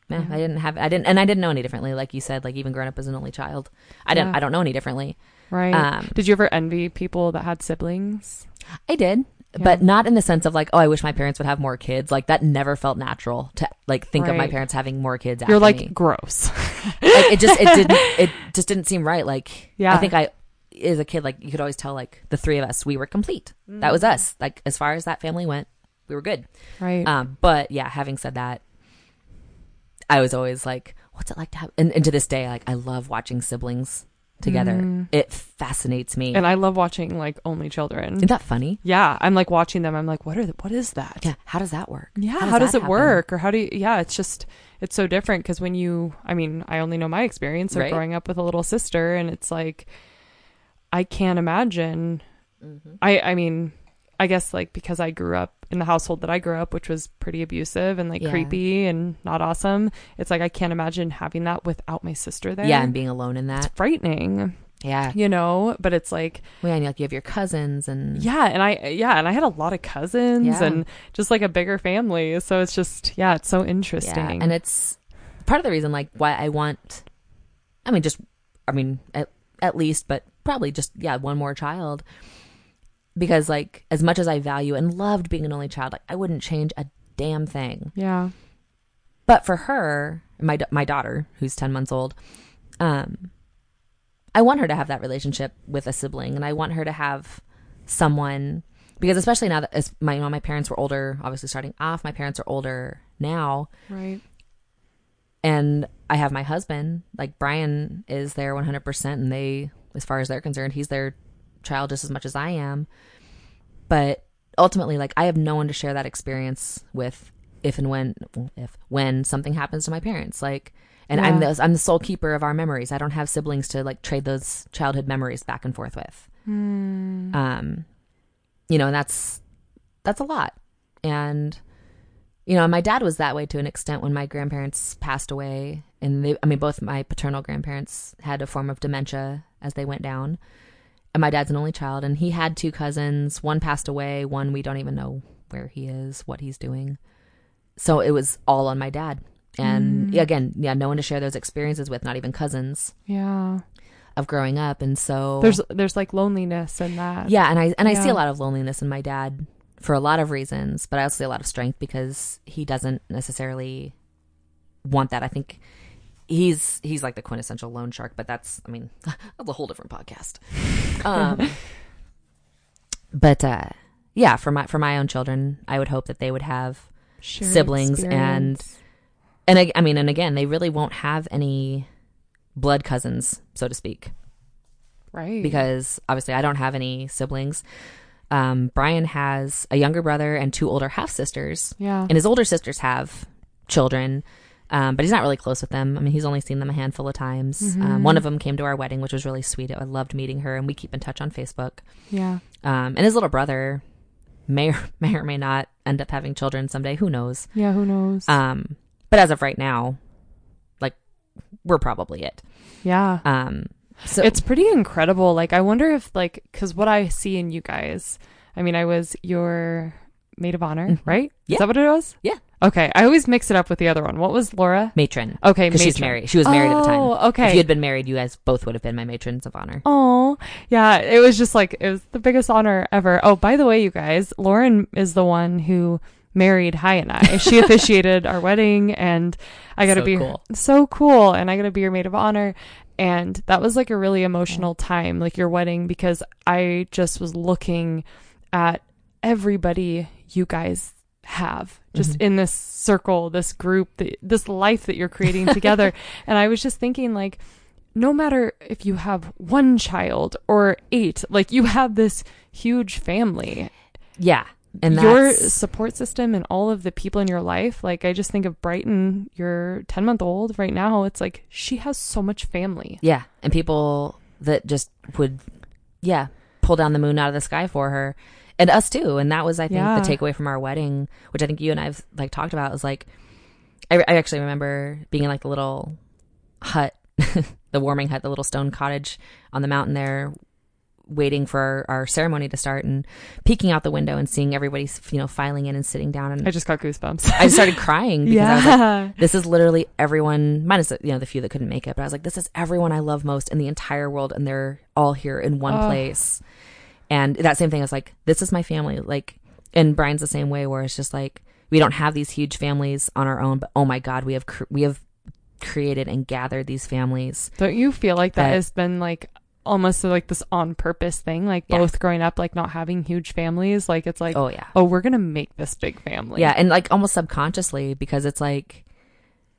Meh, Yeah. I didn't have. I didn't, and I didn't know any differently. Like you said, like even growing up as an only child, I didn't. Yeah. I don't know any differently. Right. Um, Did you ever envy people that had siblings? I did, Yeah. but not in the sense of like, oh, I wish my parents would have more kids. Like that never felt natural to like think of my parents having more kids. After. You're like me. gross. like it just it didn't it just didn't seem right. Like Yeah. I think I as a kid like you could always tell like the three of us we were complete. That was us. Like as far as that family went, we were good. right. Um, but yeah, having said that, I was always like, what's it like to have? And, and to this day, like I love watching siblings together. Mm. It fascinates me. and I love watching like only children. Isn't that funny? Yeah, I'm like watching them. I'm like, what are the, what is that? Yeah. How does that work? Yeah, how does, that it happen? work? Or how do you, yeah, it's just, it's so different because when you, I mean, I only know my experience of Right. growing up with a little sister, and it's like, I can't imagine. Mhm. I, I mean, I guess like because I grew up in the household that I grew up, which was pretty abusive and like Yeah. creepy and not awesome, it's like I can't imagine having that without my sister there. Yeah, and being alone in that. It's frightening, Yeah. you know, but it's like, Well, and like you have your cousins and yeah, and I yeah, and I had a lot of cousins Yeah. and just like a bigger family. So it's just yeah, it's so Yeah, interesting. and it's part of the reason like why I want I mean just I mean at, at least but probably just yeah one more child because like as much as I value and loved being an only child like I wouldn't change a damn thing yeah. but for her my my daughter who's 10 months old um I want her to have that relationship with a sibling and I want her to have someone because especially now that as my you know, my parents were older obviously starting off my parents are older now Right. and I have my husband, like Bryan is there 100%, and they, as far as they're concerned, he's their child just as much as I am. But ultimately, like, I have no one to share that experience with if and when, if, when something happens to my parents. Like, and I'm the, I'm the sole keeper of our memories. I don't have siblings to, like, trade those childhood memories back and forth with. Hmm. Um, you know, and that's, that's a lot. And, you know, my dad was that way to an extent when my grandparents passed away. And they, I mean, both my paternal grandparents had a form of dementia as they went down. And my dad's an only child, and he had two cousins. One passed away, one we don't even know where he is, what he's doing. So it was all on my dad. And Mm. again, yeah, no one to share those experiences with, not even cousins Yeah. of growing up. And so There's there's like loneliness in that. yeah, and I and I see a lot of loneliness in my dad for a lot of reasons, but I also see a lot of strength because he doesn't necessarily want that. I think he's he's like the quintessential loan shark, but that's I mean that's a whole different podcast. Um, but uh, yeah, for my for my own children, I would hope that they would have Shared siblings and- and I, I mean, and again, they really won't have any blood cousins, so to speak. right because obviously I don't have any siblings. Um, Bryan has a younger brother and two older half sisters, yeah and his older sisters have children, um, but he's not really close with them. I mean, he's only seen them a handful of times. Mhm. Um, one of them came to our wedding, which was really sweet. I loved meeting her, and we keep in touch on Facebook. yeah Um, and his little brother may or, may or may not end up having children someday. Who knows? yeah who knows Um, but as of right now, like we're probably it. yeah Um, so it's pretty incredible like i wonder if like because what i see in you guys i mean i was your maid of honor Mhm. right Yeah. is that what it was Yeah. Okay i always mix it up with the other one what was laura matron. okay because she's married. She was married at the time. oh okay If you had been married, you guys both would have been my matrons of honor. Oh, yeah. It was just like, it was the biggest honor ever. Oh, by the way, you guys, Lauren is the one who married Hi and I. She officiated our wedding, and I got to So be cool. so cool. And I got to be your maid of honor. And that was like a really emotional time, like your wedding, because I just was looking at everybody you guys have just Mhm. in this circle, this group, th- this life that you're creating together. and I was just thinking, like, no matter if you have one child or eight, like you have this huge family. Yeah, and your support system and all of the people in your life, like I just think of Brighton, your 10 month old right now. It's like she has so much family. yeah, and people that just would, yeah, pull down the moon out of the sky for her, and us too. And that was, I think, Yeah. the takeaway from our wedding, which I think you and I've like talked about, was like, I, I actually remember being in like the little hut, the warming hut, the little stone cottage on the mountain there, waiting for our, our ceremony to start and peeking out the window and seeing everybody, you know, filing in and sitting down. And I just got goosebumps. I started crying because I was like, this is literally everyone minus you know the few that couldn't make it but i was like this is everyone i love most in the entire world and they're all here in one Oh. place and that same thing is like this is my family like and bryan's the same way where it's just like we don't have these huge families on our own but oh my god we have cr- we have created and gathered these families Don't you feel like that That- has been like almost like this on purpose thing? Like Yeah. both growing up, like not having huge families. Like it's like, oh yeah oh, we're gonna make this big family. yeah and like almost subconsciously because it's like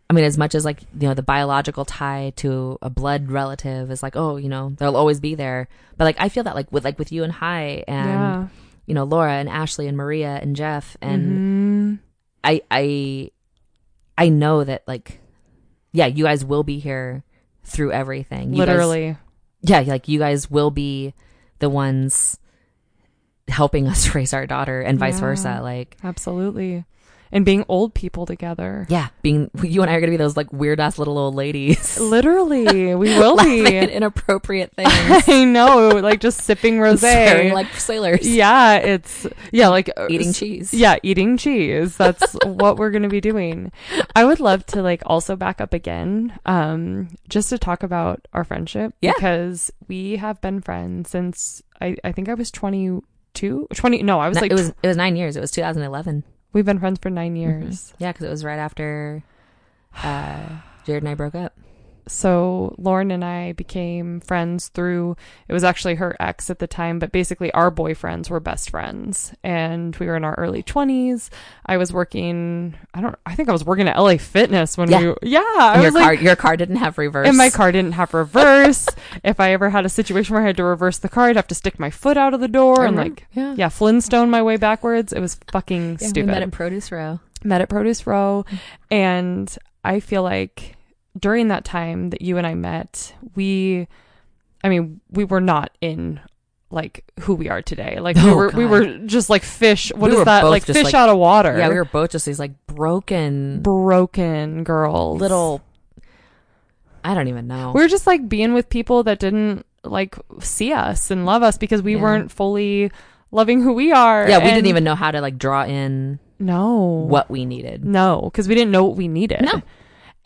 i mean as much as like you know the biological tie to a blood relative is like oh you know they'll always be there but like i feel that like with like with you and hi and yeah. you know Laura and Ashley and Maria and Jeff and Mhm. I I I know that like yeah you guys will be here through everything You guys- literally. yeah like you guys will be the ones helping us raise our daughter and vice Yeah. versa like Absolutely. And being old people together. yeah being you and I are gonna be those like weird ass little old ladies Literally, we will be. inappropriate things I know, like just sipping rosé. like sailors yeah, it's yeah, like uh, eating cheese Yeah, eating cheese. That's what we're going to be doing. I would love to like also back up again um just to talk about our friendship Yeah. because we have been friends since I I think I was 22 20 no, I was No, like it was it was nine years it was 2011 we've been friends for 9 years. yeah because it was right after uh Jared and I broke up So Lauren and I became friends through it was actually her ex at the time, but basically our boyfriends were best friends and we were in our early 20s. I was working I don't I think I was working at LA Fitness when Yeah. we Yeah, I your was like car your car didn't have reverse And my car didn't have reverse. if I ever had a situation where I had to reverse the car, I'd have to stick my foot out of the door and like yeah yeah, Flintstone my way backwards. It was fucking Yeah, stupid. met at Produce Row. Met at Produce Row and I feel like during that time that you and I met, we I mean, we were not in like who we are today. Like we Oh, were we were just like fish. What We is that? Like fish like- out of water. Yeah, we were both just these like broken broken girls. little. I don't even know. we were just like being with people that didn't like see us and love us because we Yeah. weren't fully loving who we are. yeah, we didn't even know how to like draw in No. what we needed. No, because we didn't know what we needed. No.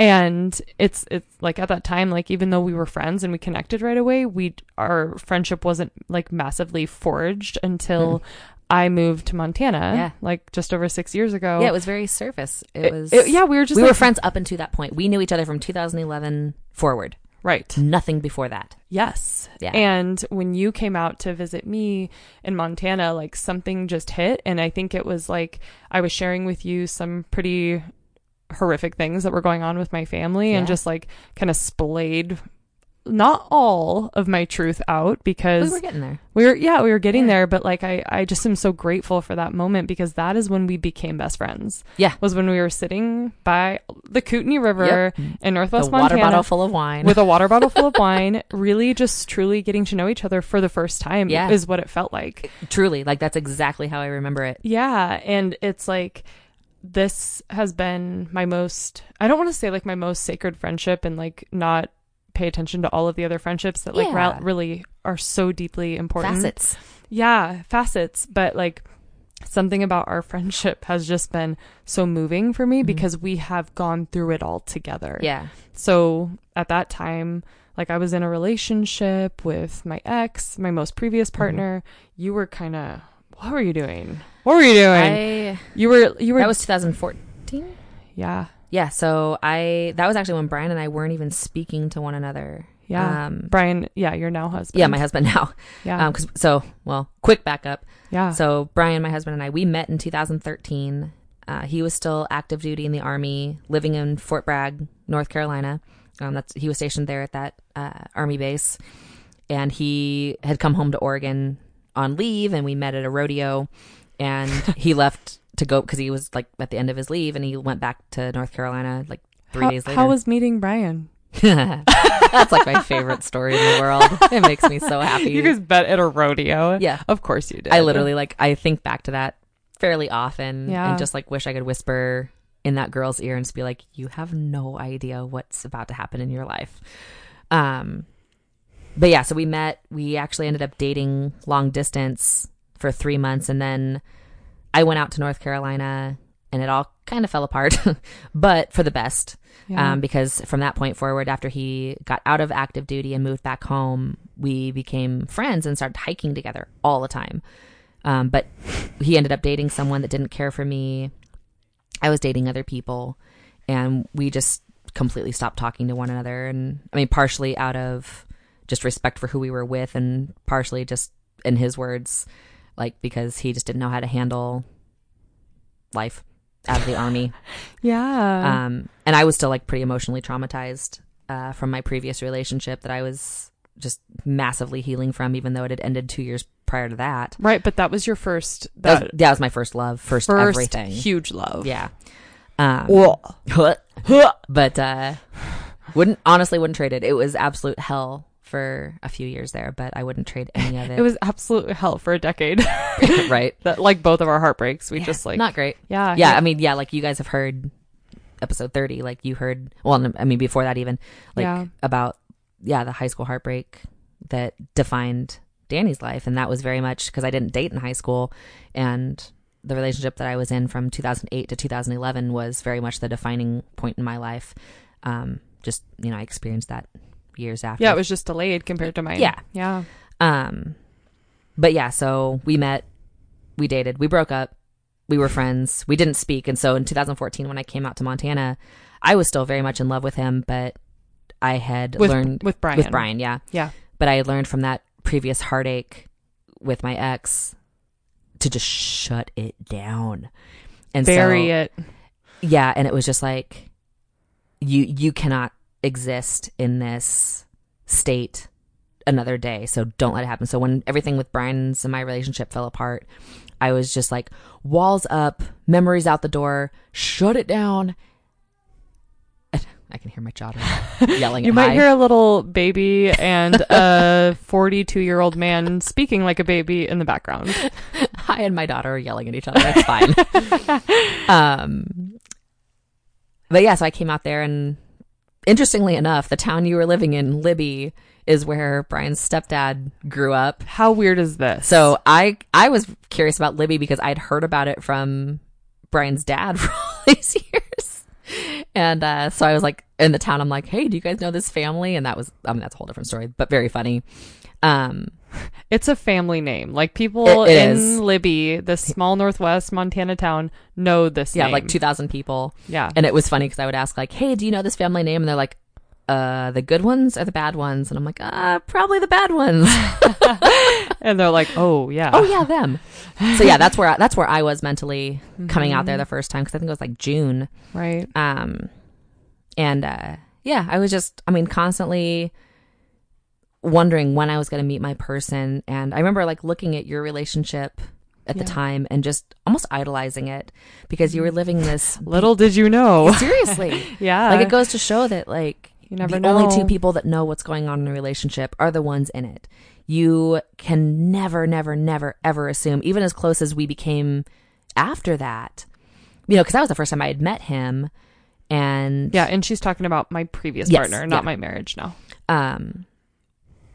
And it's it's like at that time, like even though we were friends and we connected right away, we our friendship wasn't like massively forged until hmm. I moved to Montana. Yeah. like just over six years ago. Yeah, it was very surface. It, It- was. it- yeah, we were just we like, were friends up until that point. We knew each other from 2011 forward. right. Nothing before that. Yes. Yeah. And when you came out to visit me in Montana, like something just hit. And I think it was like I was sharing with you some pretty horrific things that were going on with my family and just like kind of splayed not all of my truth out because We were getting there. we were yeah we were getting Yeah. there but like I, I just am so grateful for that moment because that is when we became best friends Yeah. was when we were sitting by the kootenai river Yep. in The northwest water montana bottle full of wine. with a water bottle full of wine, really just truly getting to know each other for the first time Yeah. is what it felt like. Truly, like that's exactly how I remember it. Yeah. And it's like, this has been my most, I don't want to say like my most sacred friendship and like not pay attention to all of the other friendships that like Yeah. ra- really are so deeply important. Facets. Yeah. Facets. But like, Something about our friendship has just been so moving for me Mhm. because we have gone through it all together. Yeah. So at that time, like I was in a relationship with my ex, my most previous Mm-hmm. partner. You were kind of, what were you doing? What were you doing? I you were, you were, that was 2014. yeah, Yeah, so I that was actually when Bryan and I weren't even speaking to one another. yeah. Um, Bryan, yeah, you're now husband. yeah, my husband now. yeah, Um, 'cause- so well, quick backup. yeah. So Bryan, my husband, and I we met in 2013. Uh, he was still active duty in the army, living in Fort Bragg, North Carolina. Um, that's he was stationed there at that uh, army base, and he had come home to Oregon on leave, and we met at a rodeo, and he left to go because he was like at the end of his leave, and he went back to North Carolina like three how, days later. how was meeting Bryan? That's like my favorite story in the world. It makes me so happy. You guys met at a rodeo. yeah. of course you did. I literally like I think back to that fairly often Yeah. and just like wish I could whisper in that girl's ear and just be like, You have no idea what's about to happen in your life. Um but yeah, so we met. We actually ended up dating long distance for three months, and then I went out to North Carolina, and it all kind of fell apart, but for the best. Yeah. Um, because from that point forward, after he got out of active duty and moved back home, we became friends and started hiking together all the time. Um, but he ended up dating someone that didn't care for me. I was dating other people, and we just completely stopped talking to one another. And I mean, partially out of just respect for who we were with, and partially just in his words, like because he just didn't know how to handle life out of the army. yeah. Um, and I was still like pretty emotionally traumatized uh, from my previous relationship that I was just massively healing from, even though it had ended two years prior to that. right, but that was your first That that was, that was my first love, first, first everything. huge love. Yeah. Um, but uh, wouldn't honestly wouldn't trade it. It was absolute hell for a few years there, but I wouldn't trade any of it. It was absolute hell for a decade. right. that like both of our heartbreaks, we Yeah, just like not great. yeah yeah, I mean, yeah, like you guys have heard episode 30, like you heard, well, I mean, before that even, like Yeah. about, yeah, the high school heartbreak that defined Dani's life. And that was very much because I didn't date in high school. And the relationship that I was in from 2008 to 2011 was very much the defining point in my life. Um, just, you know, I experienced that years after. yeah, it was just delayed compared to mine. Yeah. yeah, Um, but yeah, so we met, we dated, we broke up, we were friends, we didn't speak, and so in 2014, when I came out to Montana, I was still very much in love with him, but I had with learned with Bryan. with Bryan, yeah, Yeah, but I had learned from that previous heartache with my ex to just shut it down and bury so, it. yeah and it was just like you you cannot exist in this state another day so don't let it happen so when everything with bryan's and my relationship fell apart i was just like walls up memories out the door shut it down i can hear my daughter yelling You at might hear a little baby and a 42 year old man speaking like a baby in the background. I and my daughter are yelling at each other. It's fine. um, but yeah, so I came out there, and interestingly enough, the town you were living in, Libby, is where Bryan's stepdad grew up. How weird is this? So I I was curious about Libby because I'd heard about it from Bryan's dad for all these years. And uh, so I was like in the town, I'm like, hey, do you guys know this family? And that was, I mean, that's a whole different story, but very funny. Um, it's a family name. Like people It- in is. Libby, this small northwest Montana town, know this yeah, name. like 2,000 people. Yeah. And it was funny because I would ask, like, hey, do you know this family name? And they're like, uh, the good ones or the bad ones? And I'm like, uh, probably the bad ones. and they're like, oh, yeah. oh yeah, them. So yeah, that's where I, that's where I was mentally coming out there the first time because I think it was like June. Right. Um, and uh, yeah, I was just, I mean, constantly wondering when I was going to meet my person. And I remember like looking at your relationship at the Yeah. time and just almost idolizing it because you were living this Little did you know. seriously. yeah. like it goes to show that like You never the know. only two people that know what's going on in a relationship are the ones in it. You can never, never, never, ever assume, even as close as we became after that. You know, because that was the first time I had met him, and Yeah, and she's talking about my previous Yes, partner, not yeah. my marriage now. um,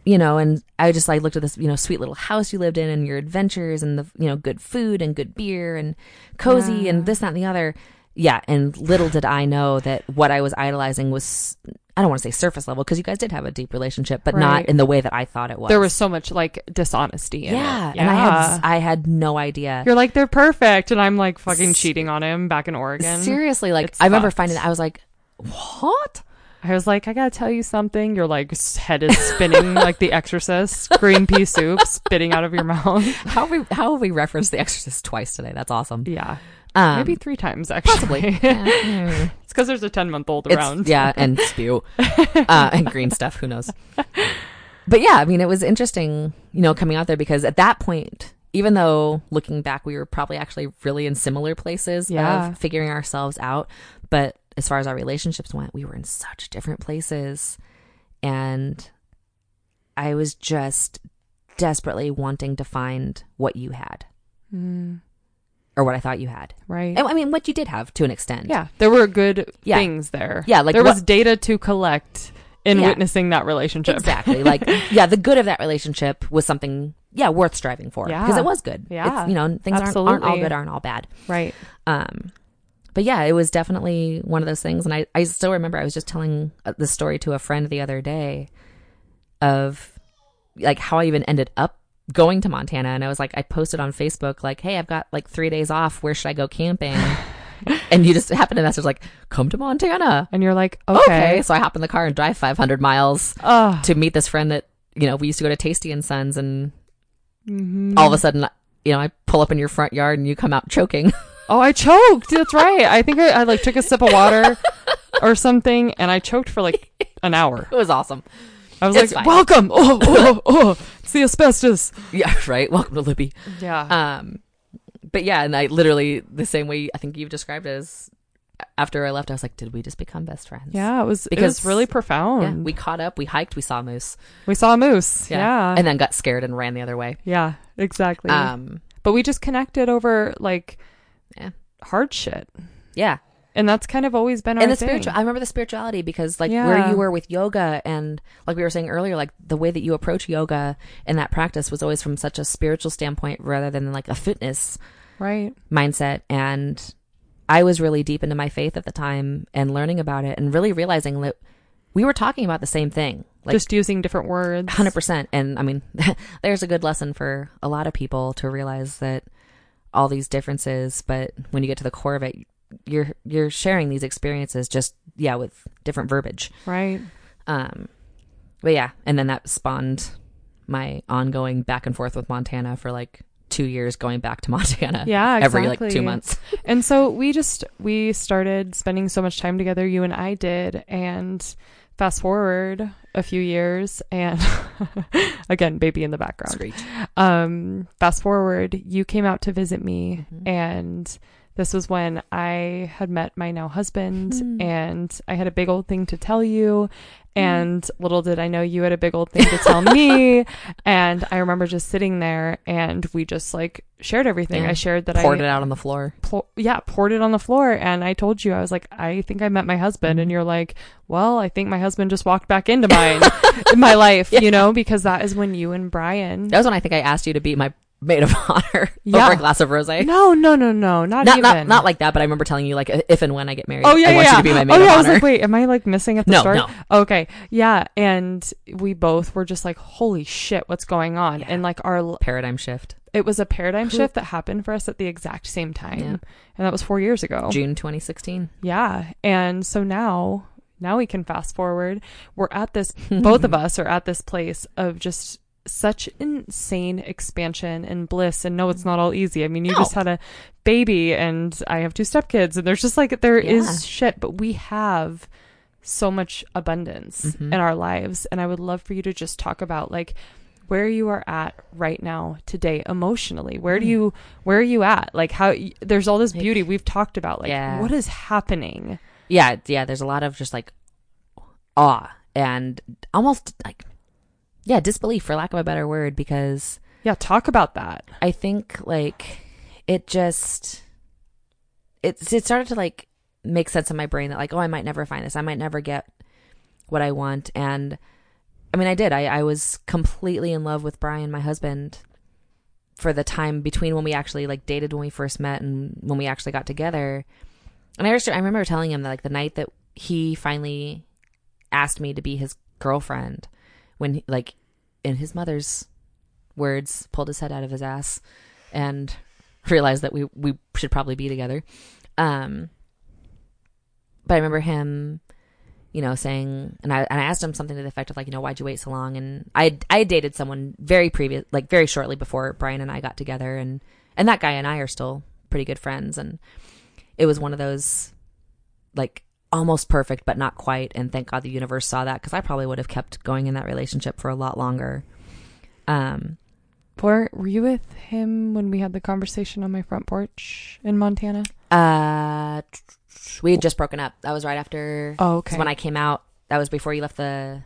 you know, and I just like looked at this, you know, sweet little house you lived in, and your adventures, and the you know, good food and good beer, and cozy, Yeah. and this, that, and the other. Yeah, and little did I know that what I was idolizing was. I don't want to say surface level because you guys did have a deep relationship, but not in the way that I thought it was. There was so much like dishonesty in yeah, it. and I had I had no idea. You're like, they're perfect. And I'm like fucking cheating on him back in Oregon. Seriously, like It's I remember finding I was like, what? I was like, I gotta tell you something. Your like head is spinning like the exorcist. Green pea soup spitting out of your mouth. How have we how have we referenced The Exorcist twice today? That's awesome. Yeah. Um, Maybe three times actually. yeah, it's because there's a 10 month old it's- around. yeah, and spew uh, and green stuff. Who knows? But yeah, I mean, it was interesting, you know, coming out there because at that point, even though looking back, we were probably actually really in similar places Yeah. of figuring ourselves out. But as far as our relationships went, we were in such different places, and I was just desperately wanting to find what you had Mm, or what I thought you had. right. I mean, what you did have to an extent. Yeah. There were good Yeah. things there. Yeah, like there what- was data to collect in Yeah. witnessing that relationship. Exactly. Like, yeah, the good of that relationship was something, yeah, worth striving for. Yeah. Because it was good. Yeah. It's, you know, things aren't, aren't all good, aren't all bad. right. Um, but yeah, it was definitely one of those things. And I, I still remember I was just telling uh, the story to a friend the other day of like how I even ended up going to Montana. And I was like, I posted on Facebook, like, hey, I've got like three days off. Where should I go camping? and you just happen to message, like, come to Montana. And you're like, Okay. okay. So I hop in the car and drive 500 miles Oh, to meet this friend that, you know, we used to go to Tasty and Sons. And mhm. all of a sudden, you know, I pull up in your front yard and you come out choking. oh, I choked. That's right. I think I, I like took a sip of water or something, and I choked for like an hour. it was awesome. I was It's like, fine. "Welcome! Oh, oh, oh, it's the asbestos." Yeah, right. Welcome to Libby. Yeah, Um, but yeah, and I literally the same way I think you've described it as after I left, I was like, did we just become best friends? yeah. It was Because- it was really Yeah, profound. we caught up, we hiked, we saw moose. we saw a moose. Yeah, And then got scared and ran the other way. yeah, exactly. Um, but we just connected over like Yeah. hard shit, yeah. and that's kind of always been our and the thing. spiritual I remember the spirituality because like Yeah. where you were with yoga and like we were saying earlier, like the way that you approach yoga and that practice was always from such a spiritual standpoint rather than like a fitness right? mindset and I was really deep into my faith at the time and learning about it and really realizing that we were talking about the same thing. Like just using different words. 100%. And I mean, there's a good lesson for a lot of people to realize that all these differences, but when you get to the core of it, you're you're sharing these experiences just yeah with different verbiage. Right. Um but yeah, and then that spawned my ongoing back and forth with Montana for like 2 years going back to Montana Yeah, every like 2 months. And so we just we started spending so much time together, you and I did, and fast forward a few years and again, baby in the background. Um fast forward, you came out to visit me Mhm. and this was when I had met my now husband Hmm. and I had a big old thing to tell you Mm-hmm. and little did I know you had a big old thing to tell me and I remember just sitting there and we just like shared everything. Yeah. I shared that Poured I poured it out on the floor. pour, yeah, poured it on the floor. And I told you, I was like, I think I met my husband. And mm-hmm. you're like, well, I think my husband just walked back into mine, in my life, you know, because that is when you and Bryan. That was when I think I asked you to be my maid of honor Yeah. over a glass of rosé. No, no, no, no, not, Not, even. not not like that, but I remember telling you like if and when I get married, Oh yeah, I yeah, want yeah. you to be my maid oh of yeah, I was honor. like, wait, am I like missing at the No, start? no. Okay, yeah, and we both were just like, holy shit, what's going on? Yeah. And like our, Paradigm shift. it was a paradigm shift that happened for us at the exact same time, Yeah. and that was four years ago. June 2016. Yeah. And so now, now we can fast forward. We're at this, both of us are at this place of just such insane expansion and bliss. And no, it's not all easy. I mean, you No. just had a baby and I have two stepkids and there's just like, there is Yeah. shit, but we have so much abundance Mhm. in our lives. And I would love for you to just talk about like, where you are at right now today emotionally where do Mm. you where are you at like how there's all this beauty we've talked about like Yeah. what is happening Yeah, yeah. There's a lot of just like awe and almost like yeah disbelief, for lack of a better word, because Yeah, talk about that. I think like it just it it started to like make sense in my brain that like oh I might never find this. I might never get what I want. And I mean I did. I I was completely in love with Bryan my husband for the time between when we actually like dated when we first met and when we actually got together. And I just, I remember telling him that like the night that he finally asked me to be his girlfriend when he, like in his mother's words pulled his head out of his ass and realized that we we should probably be together. Um but i remember him you know saying and i and i asked him something to the effect of like you know why'd you wait so long? And i i had dated someone very previous like very shortly before bryan and i got together. And and that guy and i are still pretty good friends. And it was one of those like almost perfect but not quite and thank god the universe saw that because i probably would have kept going in that relationship for a lot longer um Were, were you with him when we had the conversation on my front porch in Montana? Uh, we had just broken up. That was right after Oh, okay. when I came out. That was before you left the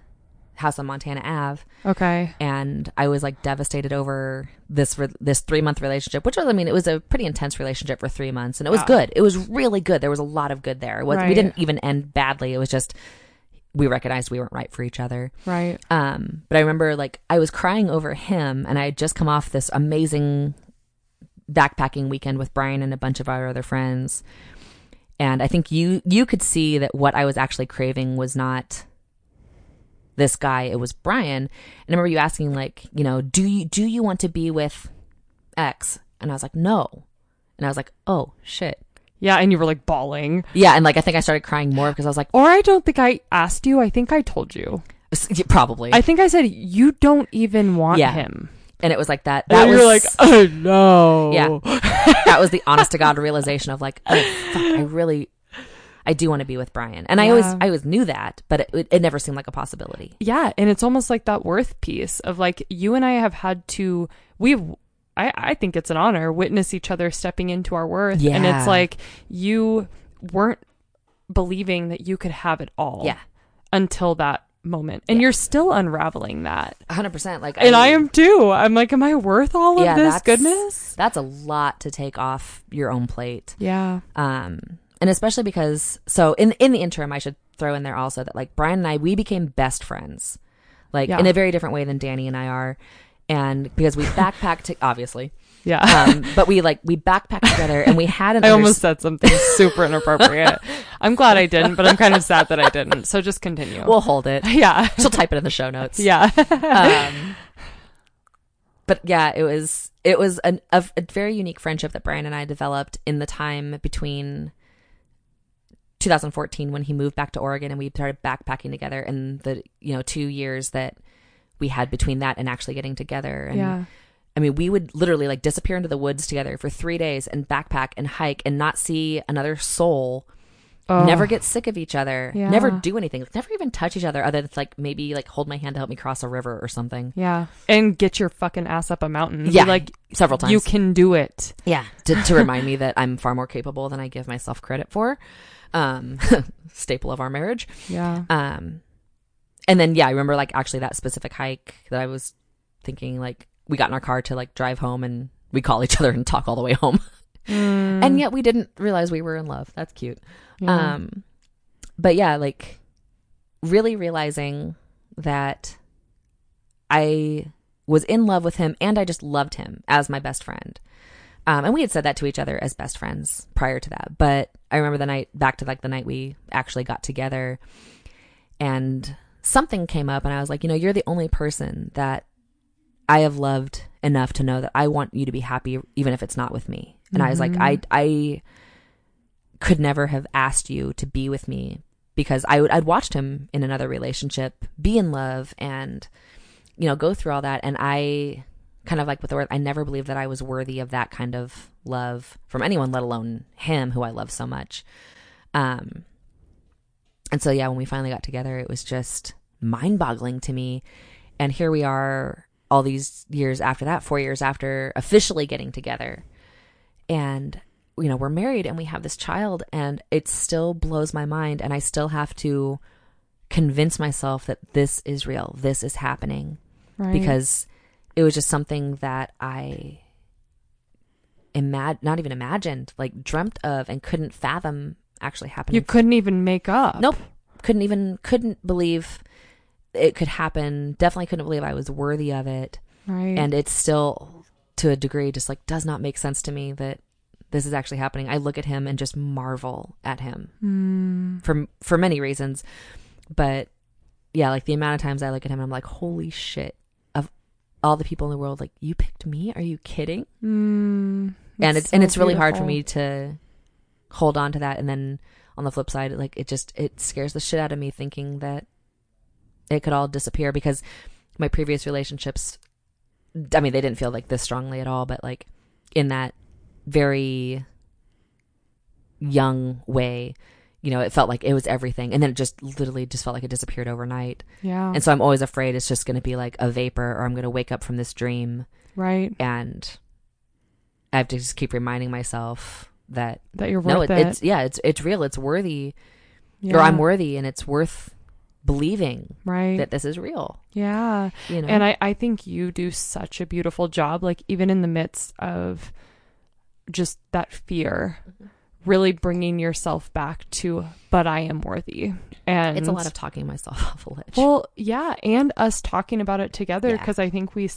house on Montana Ave, okay. and I was like devastated over this re- this three month relationship, which was I mean it was a pretty intense relationship for three months, and it was Wow. good. It was really good. There was a lot of good there. It was, We didn't even end badly. It was just we recognized we weren't right for each other. Right. Um, but I remember like I was crying over him, and I had just come off this amazing backpacking weekend with Bryan and a bunch of our other friends. And I think you you could see that what I was actually craving was not this guy; it was Bryan. And I remember you asking like, you know, do you do you want to be with X? And I was like, no. And I was like, oh shit. Yeah, and you were like bawling. Yeah, and like I think I started crying more because I was like, Or I don't think I asked you. I think I told you. probably. I think I said you don't even want Yeah. him. and it was like that. That and was you're like, oh no. Yeah. that was the honest to God realization of like, oh fuck, I really, I do want to be with Bryan, and I always, I always knew that, but it, it never seemed like a possibility. Yeah, and it's almost like that worth piece of like you and I have had to we've I, I think it's an honor witness each other stepping into our worth. And it's like you weren't believing that you could have it all. Yeah. Until that moment. And Yeah. you're still unraveling that. hundred percent. Like, And I am too. I'm like, am I worth all Yeah, of this that's- goodness? That's a lot to take off your own plate. Yeah. Um, and especially because, so in in the interim, I should throw in there also that like Bryan and I, we became best friends, like Yeah. in a very different way than Dani and I are, and because we backpacked, to, obviously, Yeah. um, but we like we backpacked together, and we had an I unders- almost said something super inappropriate. I'm glad I didn't, but I'm kind of sad that I didn't. So just continue. We'll hold it. yeah. She'll type it in the show notes. Yeah. Um, but yeah, it was it was an, a, a very unique friendship that Bryan and I developed in the time between 2014 when he moved back to Oregon and we started backpacking together, and the you know two years that we had between that and actually getting together. And yeah. I mean, we would literally like disappear into the woods together for three days and backpack and hike and not see another soul Oh. never get sick of each other, Yeah. never do anything, never even touch each other other than like maybe like hold my hand to help me cross a river or something. Yeah. And get your fucking ass up a mountain. Be Yeah, Like several times. you can do it. yeah, to, to remind me that I'm far more capable than I give myself credit for. Um, staple of our marriage. Yeah. Um, and then yeah, I remember like actually that specific hike that I was thinking like we got in our car to like drive home and we call each other and talk all the way home, Mm, and yet we didn't realize we were in love. That's cute. yeah. Um, but yeah, like really realizing that I was in love with him and I just loved him as my best friend. Um, and we had said that to each other as best friends prior to that. But I remember the night back to like the night we actually got together and something came up and I was like, you know, you're the only person that I have loved enough to know that I want you to be happy even if it's not with me. And I was like, I I could never have asked you to be with me because I would I'd watched him in another relationship be in love and you know go through all that and I kind of like with the word I never believed that I was worthy of that kind of love from anyone let alone him who I love so much. Um and so yeah when we finally got together it was just mind-boggling to me. And here we are all these years after that 4 years after officially getting together. And you know we're married and we have this child and it still blows my mind. And i still have to convince myself that this is real. This is happening. Right. because it was just something that i imag- not even imagined like dreamt of and couldn't fathom actually happening. You couldn't even make up. Nope. couldn't even couldn't believe it could happen. Definitely couldn't believe i was worthy of it. Right. and it's still to a degree just like does not make sense to me that this is actually happening. I look at him and just marvel at him. Mm, for for many reasons. But yeah like the amount of times i look at him and i'm like holy shit all the people in the world like you picked me? Are you kidding? Mm, and it's and it's really hard for me to hold on to that. And then on the flip side like it just it scares the shit out of me thinking that it could all disappear because my previous relationships i mean they didn't feel like this strongly at all but like in that very young way you know it felt like it was everything and then it just literally just felt like it disappeared overnight Yeah. and so i'm always afraid it's just going to be like a vapor or i'm going to wake up from this dream right. and I have to just keep reminding myself that That you're no, it, it. it's yeah, it's it's real, it's worthy, yeah. or I'm worthy, and it's worth believing Right. that this is real. yeah. You know, And I, I think you do such a beautiful job, like even in the midst of just that fear, mm-hmm. Really bringing yourself back to, but I am worthy. And It's a lot of talking myself off a ledge. well, yeah, and us talking about it together Yeah. because I think we,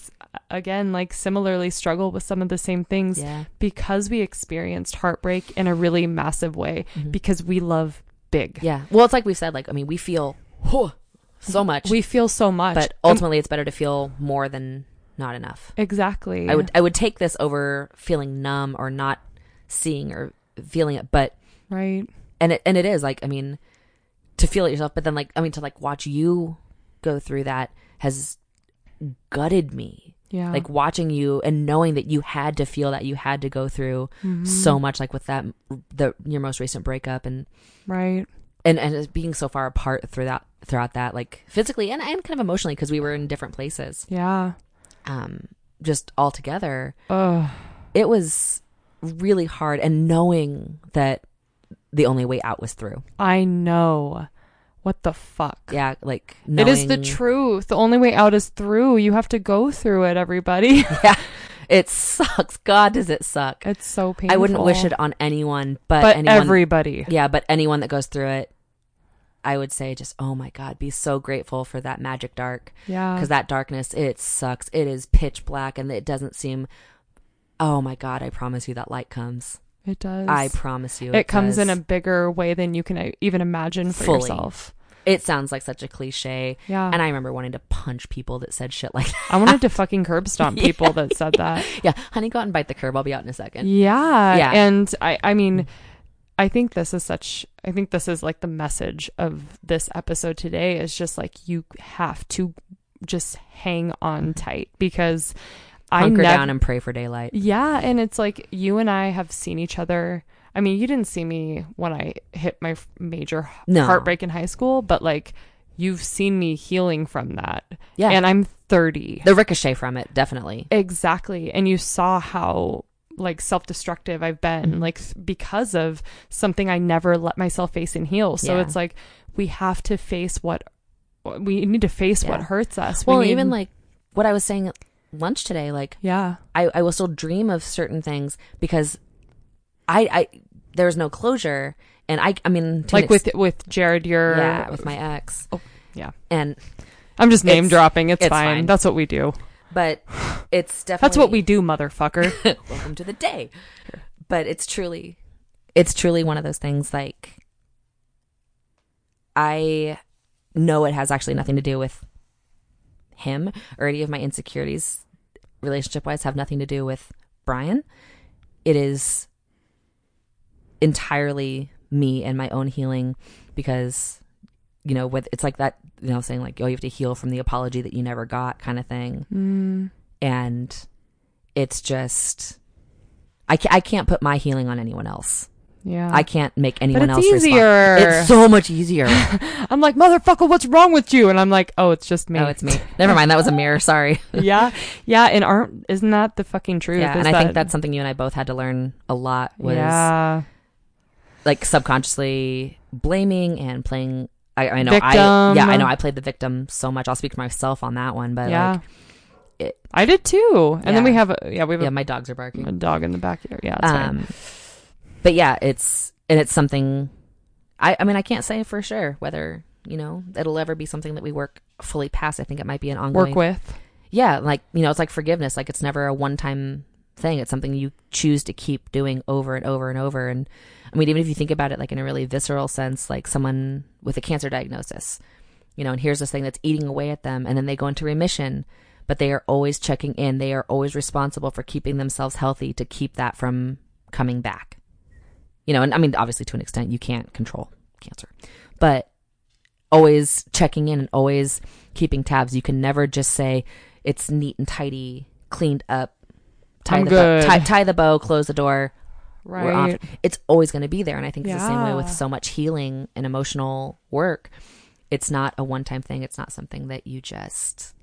again, like similarly struggle with some of the same things yeah. because we experienced heartbreak in a really massive way Mhm. because we love big. Yeah. Well, it's like we've said, like, I mean, we feel so much, We feel so much. but ultimately it's better to feel more than not enough. exactly. I would, I would take this over feeling numb or not seeing or feeling it, but, right. and it, and it is like, I mean, to feel it yourself, but then like, I mean, to like watch you go through that has gutted me. Yeah. Like watching you and knowing that you had to feel that you had to go through Mhm. so much, like with that, the, your most recent breakup and, right. and and being so far apart through that throughout that like physically and, and kind of emotionally because we were in different places Yeah. um just all together Ugh. it was really hard and knowing that the only way out was through I know. What the fuck? yeah like It is the truth. The only way out is through. You have to go through it, everybody. yeah it sucks god does it suck it's so painful. i wouldn't wish it on anyone but, But anyone everybody. yeah but anyone that goes through it i would say just oh my god be so grateful for that magic dark Yeah. because that darkness it sucks it is pitch black and it doesn't seem oh my god i promise you that light comes it does. i promise you it comes in a bigger way than you can uh, even imagine for Fully. yourself. it sounds like such a cliche Yeah. and i remember wanting to punch people that said shit like that I wanted to fucking curb stomp Yeah, people that said that. yeah honey go out and bite the curb i'll be out in a second Yeah. Yeah. And I, I mean, I think this is such, I think this is like the message of this episode today is just like you have to just hang on tight because I hunker down and pray for daylight yeah. And it's like you and I have seen each other. I mean, you didn't see me when I hit my major No. heartbreak in high school, but like you've seen me healing from that. yeah And I'm 30. the ricochet from it definitely Exactly. And you saw how like self-destructive I've been Mhm. like because of something I never let myself face and heal. So Yeah. it's like we have to face what we need to face what hurts us. We well need- even like what i was saying lunch today like yeah. I, I will still dream of certain things because I I there's no closure and I I mean Like with with Jared you're yeah with my ex Oh, yeah. and I'm just name It's- dropping. It's, it's fine. fine. That's what we do. but it's definitely That's what we do, motherfucker. welcome to the day but it's truly it's truly one of those things like I know it has actually nothing to do with him or any of my insecurities relationship wise have nothing to do with Bryan. It is entirely me and my own healing because you know with it's like that you know saying like oh you have to heal from the apology that you never got kind of thing mm, and it's just I can't, I can't put my healing on anyone else. Yeah. I can't make anyone else respond. easier. It's so much easier. I'm like, motherfucker, what's wrong with you? And I'm like, oh, it's just me. oh, it's me. Never mind. That was a mirror. Sorry. yeah, yeah, and aren't isn't that the fucking truth? yeah, is and I think that's something you and I both had to learn a lot was yeah, like subconsciously blaming and playing. I, I know. I Victim. yeah. I know. I played the victim so much. I'll speak for myself on that one. But yeah. like, it- I did too. And then we have a yeah we have yeah, a, my dogs are barking. a dog in the backyard. Yeah, it's fine. Um, but yeah, it's and it's something. I I mean, I can't say for sure whether you know it'll ever be something that we work fully past. I think it might be an ongoing Work with. yeah, like you know, it's like forgiveness. Like it's never a one time thing. It's something you choose to keep doing over and over and over. And I mean, even if you think about it like in a really visceral sense, like someone with a cancer diagnosis, you know, and here's this thing that's eating away at them, and then they go into remission, but they are always checking in. They are always responsible for keeping themselves healthy to keep that from coming back. You know, and I mean, obviously to an extent, you can't control cancer, but always checking in and always keeping tabs. You can never just say it's neat and tidy, cleaned up, tie I'm the good. bow, tie, tie the bow, close the door. Right. It's always going to be there, and I think it's the same way with so much healing and emotional work. It's not a one-time thing. It's not something that you just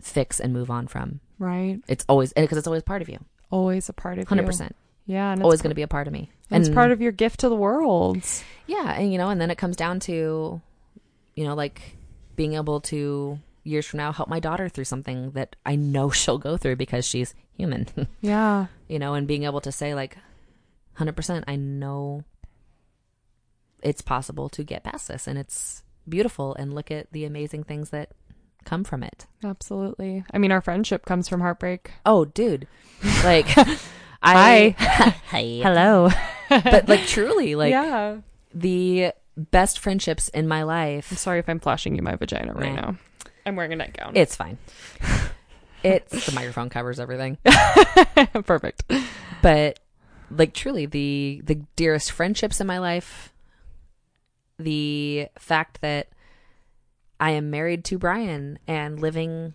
fix and move on from. Right. It's always because it's always part of you, Always a part of hundred you. percent. Yeah, and Always going to be a part of me. and it's part of your gift to the world. Yeah, and you know, and then it comes down to, you know, like being able to years from now help my daughter through something that I know she'll go through because she's human. Yeah. you know, and being able to say like, 100%. I know it's possible to get past this and it's beautiful and look at the amazing things that come from it. Absolutely. I mean, our friendship comes from heartbreak. Oh, dude. Like I Hi. Hello. But like truly, like yeah. the best friendships in my life. I'm sorry if I'm flashing you my vagina right Right. now. I'm wearing a nightgown. It's fine. It's the microphone covers everything. Perfect. but like truly the the dearest friendships in my life the fact that i am married to bryan and living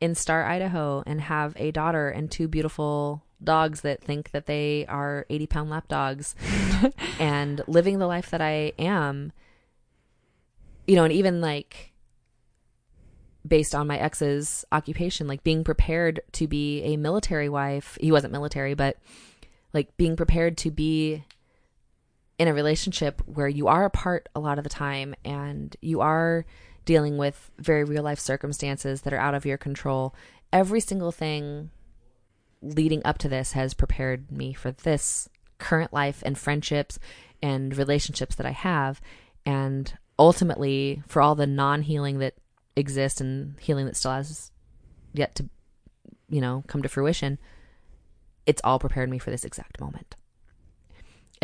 in star idaho and have a daughter and two beautiful dogs that think that they are 80 pound lap dogs and living the life that i am you know and even like based on my ex's occupation like being prepared to be a military wife he wasn't military but like being prepared to be in a relationship where you are apart a lot of the time and you are dealing with very real life circumstances that are out of your control. Every single thing leading up to this has prepared me for this current life and friendships and relationships that I have. And ultimately, for all the non healing that exists and healing that still has yet to, you know, come to fruition, it's all prepared me for this exact moment.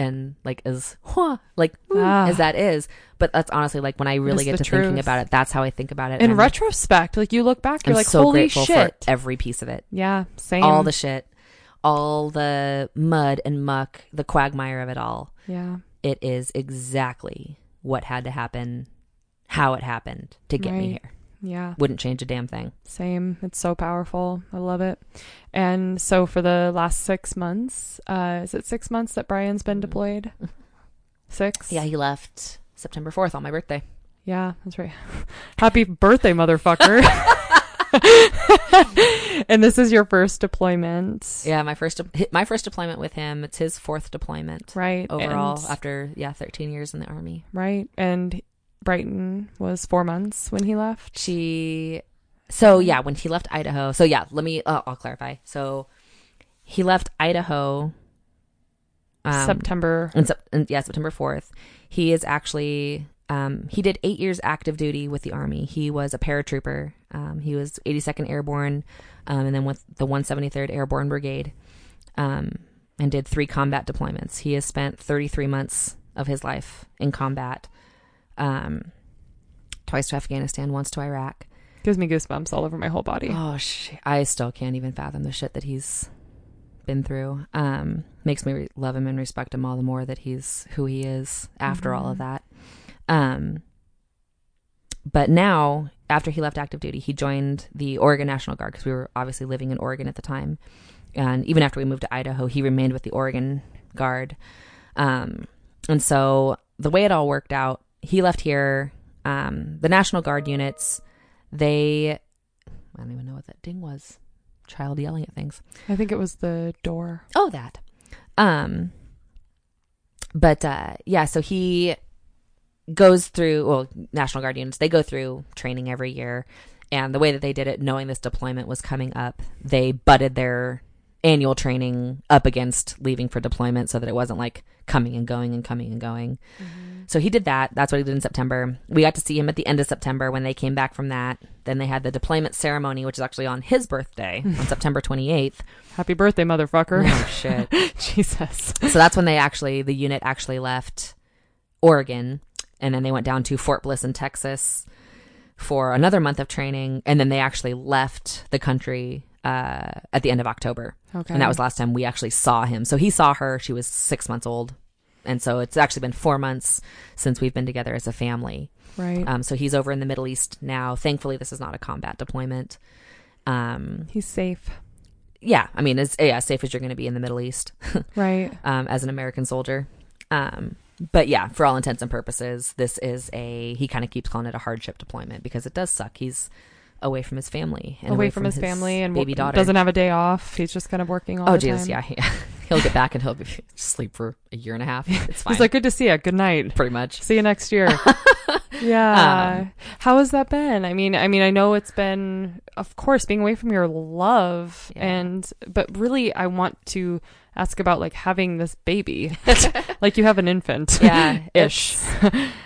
And like as huh, like Ah. as that is, but that's honestly like when I really is get to thinking about it, that's how I think about it. In retrospect, like you look back, you're I'm like, so holy grateful shit. for every piece of it, Yeah, same. all the shit, all the mud and muck, the quagmire of it all. yeah, It is exactly what had to happen, how it happened to get me here. Yeah, Wouldn't change a damn thing. same. It's so powerful. I love it. And so for the last six months, uh, is it six months that Bryan's been deployed? Six. Yeah, he left September 4th on my birthday. Yeah, that's right. Happy birthday, motherfucker. and this is your first deployment. Yeah, my first my first deployment with him. It's his fourth deployment Right. overall and- after yeah, 13 years in the army. right. And Brighton was four months when he left. She so yeah, when he left Idaho. So yeah, let me uh, I'll clarify. So he left Idaho um, September. in, in yeah, September 4th. He is actually um, he did 8 years active duty with the army. He was a paratrooper. Um, he was 82nd Airborne um, and then with the 173rd Airborne Brigade. Um, and did 3 combat deployments. He has spent 33 months of his life in combat. Um, twice to Afghanistan, once to Iraq. Gives me goosebumps all over my whole body. Oh, sh- I still can't even fathom the shit that he's been through. Um, makes me re- love him and respect him all the more that he's who he is after all of that. Um, but now, after he left active duty, he joined the Oregon National Guard because we were obviously living in Oregon at the time. And even after we moved to Idaho, he remained with the Oregon Guard. Um, and so the way it all worked out, he left here. Um, the National Guard units, they I don't even know what that ding was. Child yelling at things. I think it was the door. Oh, that. Um, but uh, yeah, so he goes through. Well, National Guard units they go through training every year, and the way that they did it, knowing this deployment was coming up, they butted their annual training up against leaving for deployment, so that it wasn't like coming and going and coming and going. Mm-hmm. So he did that. That's what he did in September. We got to see him at the end of September when they came back from that. Then they had the deployment ceremony, which is actually on his birthday on September 28th. Happy birthday, motherfucker. Oh shit. Jesus. so that's when they actually the unit actually left Oregon and then they went down to Fort Bliss in Texas for another month of training and then they actually left the country uh, at the end of October. Okay. And that was last time we actually saw him. So he saw her, she was 6 months old. And so it's actually been 4 months since we've been together as a family. right. Um, so he's over in the Middle East now. Thankfully this is not a combat deployment. Um, He's safe. yeah, I mean, as yeah, as safe as you're going to be in the Middle East. Right. um, as an American soldier. Um, but yeah, for all intents and purposes, this is a he kind of keeps calling it a hardship deployment because it does suck. He's away from his family and Away, from, his, family and baby daughter. doesn't have a day off. He's just kind of working all oh the Jesus, yeah, yeah. he'll get back and he'll be sleep for a year and a half. It's fine. He's like, good to see you. Good night. pretty much. See you next year. yeah. Um, How has that been? I mean, I mean, I know it's been, of course, being away from your love, Yeah. and but really, I want to ask about like having this baby, like you have an infant. Yeah, ish.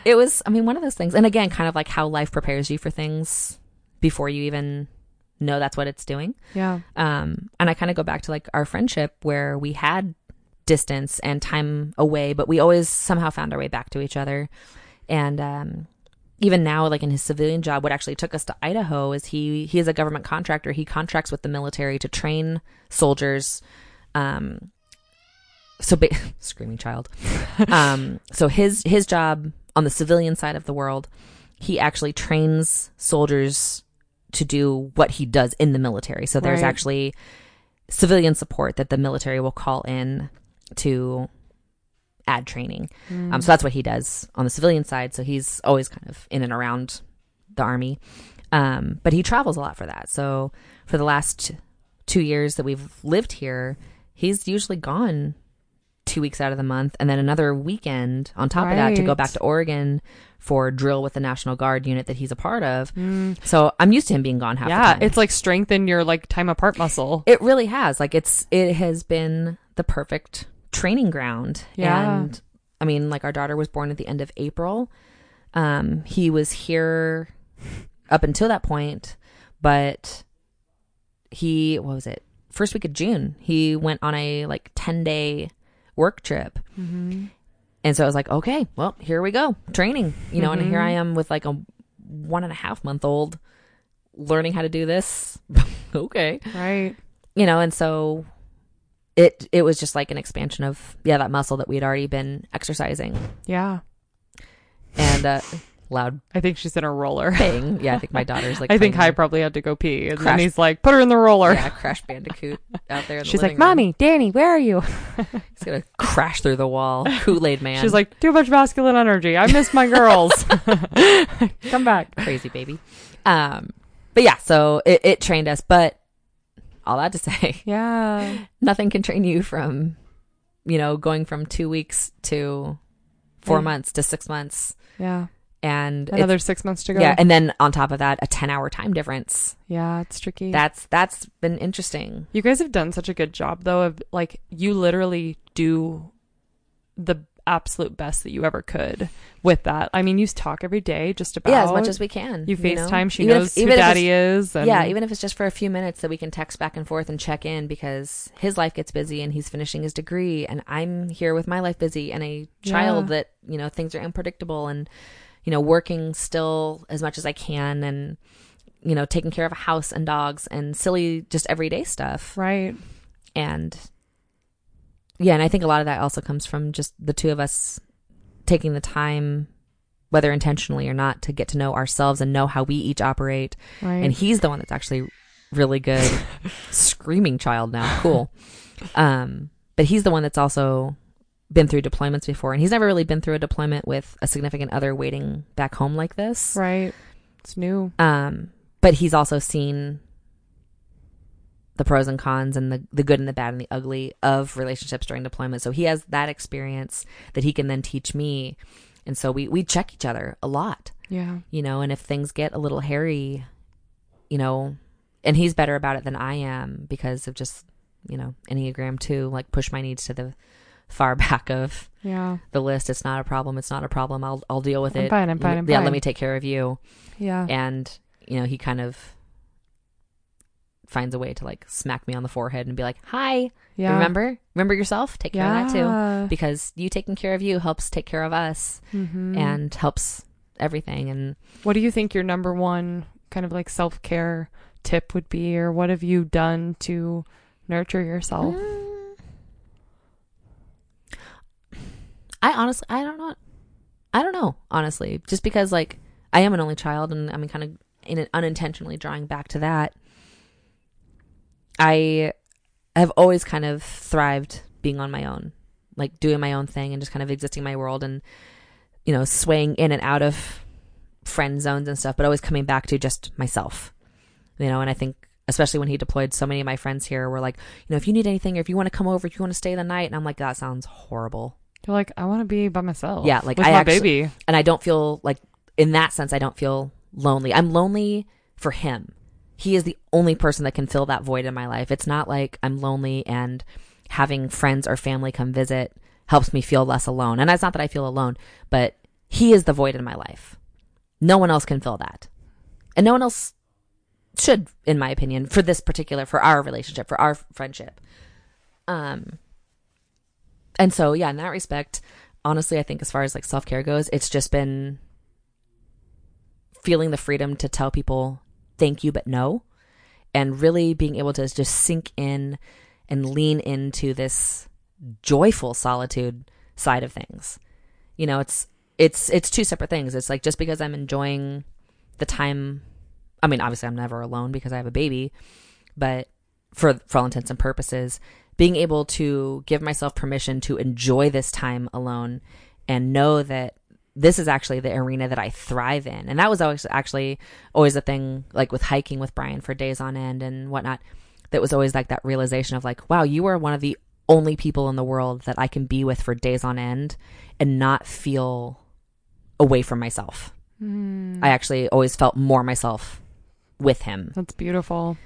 It was, I mean, one of those things. And again, kind of like how life prepares you for things before you even know that's what it's doing. Yeah. Um, and I kind of go back to like our friendship where we had distance and time away, but we always somehow found our way back to each other. And um, even now, like in his civilian job, what actually took us to Idaho is he he is a government contractor. He contracts with the military to train soldiers. Um, so ba- screaming child. Um, so his his job on the civilian side of the world, he actually trains soldiers to do what he does in the military. So there's Right. actually civilian support that the military will call in to add training. Um, so that's what he does on the civilian side. So he's always kind of in and around the army. Um, but he travels a lot for that. So for the last two years that we've lived here, he's usually gone two weeks out of the month and then another weekend on top of that to go back to Oregon for drill with the National Guard unit that he's a part of. Mm. So I'm used to him being gone half the Yeah, it's like strengthened your like time apart muscle. It really has. Like it's it has been the perfect training ground. Yeah. And I mean, like our daughter was born at the end of April. Um, he was here up until that point, but he what was it? First week of June, he went on a like ten day work trip. Mm-hmm. And so I was like, okay, well, here we go, training. You know, and here Mhm. I am with like a one and a half month old learning how to do this. okay Right. you know and so it it was just like an expansion of yeah that muscle that we had already been exercising Yeah. and uh loud I think she's in a roller. bang yeah i think my daughter's like I think Hi probably had to go pee, and then he's like, "Put her in the roller." yeah crash bandicoot out there in the She's like, room. "Mommy, Dani, where are you?" he's gonna crash through the wall kool-aid man She's like, "Too much masculine energy. I miss my girls. Come back." crazy baby um but yeah so it, it trained us but all that to say Yeah. nothing can train you from you know going from two weeks to four Yeah. months to six months Yeah. And Another six months to go. Yeah, and then on top of that, a ten hour time difference. yeah, it's tricky. That's that's been interesting. You guys have done such a good job though of like you literally do the absolute best that you ever could with that. I mean, you talk every day just about yeah, as much as we can. you know? FaceTime. She Even if- knows who even if it's- daddy is. And yeah, even if it's just for a few minutes that we can text back and forth and check in because his life gets busy and he's finishing his degree and I'm here with my life busy and a child Yeah. that, you know, things are unpredictable and, you know, working still as much as I can and, you know, taking care of a house and dogs and silly just everyday stuff. right. and yeah and i think a lot of that also comes from just the two of us taking the time whether intentionally or not to get to know ourselves and know how we each operate Right. and he's the one that's actually really good screaming child now cool um but he's the one that's also been through deployments before and he's never really been through a deployment with a significant other waiting back home like this right. It's new. um, but he's also seen the pros and cons and the, the good and the bad and the ugly of relationships during deployment. So he has that experience that he can then teach me. And so we, we check each other a lot, Yeah. you know, and if things get a little hairy, you know, and he's better about it than I am because of just, you know, Enneagram 2, like push my needs to the far back of Yeah. the list. It's not a problem. It's not a problem. I'll, I'll deal with I'm it. fine, I'm fine, I'm yeah, fine. let me take care of you Yeah. and you know he kind of finds a way to like smack me on the forehead and be like hi Yeah. remember remember yourself take care of that too because you taking care of you helps take care of us Mhm. and helps everything and What do you think your number one kind of like self care tip would be, or what have you done to nurture yourself? Mm. I honestly i don't know. I don't know honestly. Just because like i am an only child and i'm kind of in unintentionally drawing back to that. I have always kind of thrived being on my own like doing my own thing and just kind of existing my world and you know swaying in and out of friend zones and stuff but always coming back to just myself you know? And i think especially when he deployed, so many of my friends here were like, you know, if you need anything or if you want to come over, if you want to stay the night, and I'm like, that sounds horrible. You're like, I want to be by myself. Yeah, like, with I my actually- baby. and I don't feel like in that sense I don't feel lonely. I'm lonely for him. He is the only person that can fill that void in my life. It's not like I'm lonely and having friends or family come visit helps me feel less alone. And it's not that I feel alone, but he is the void in my life. No one else can fill that. And no one else should in my opinion for this particular for our relationship, for our friendship. Um and so yeah, in that respect, honestly, I think as far as like self care goes, it's just been feeling the freedom to tell people thank you, but no, and really being able to just sink in and lean into this joyful solitude side of things. You know, it's it's it's two separate things. It's like just because I'm enjoying the time. I mean, obviously, I'm never alone because I have a baby, but for for all intents and purposes, being able to give myself permission to enjoy this time alone and know that this is actually the arena that I thrive in. And that was always actually always a thing, like with hiking with Bryan for days on end and whatnot. That was always like that realization of like, wow, you are one of the only people in the world that I can be with for days on end and not feel away from myself. Mm, I actually always felt more myself with him that's beautiful.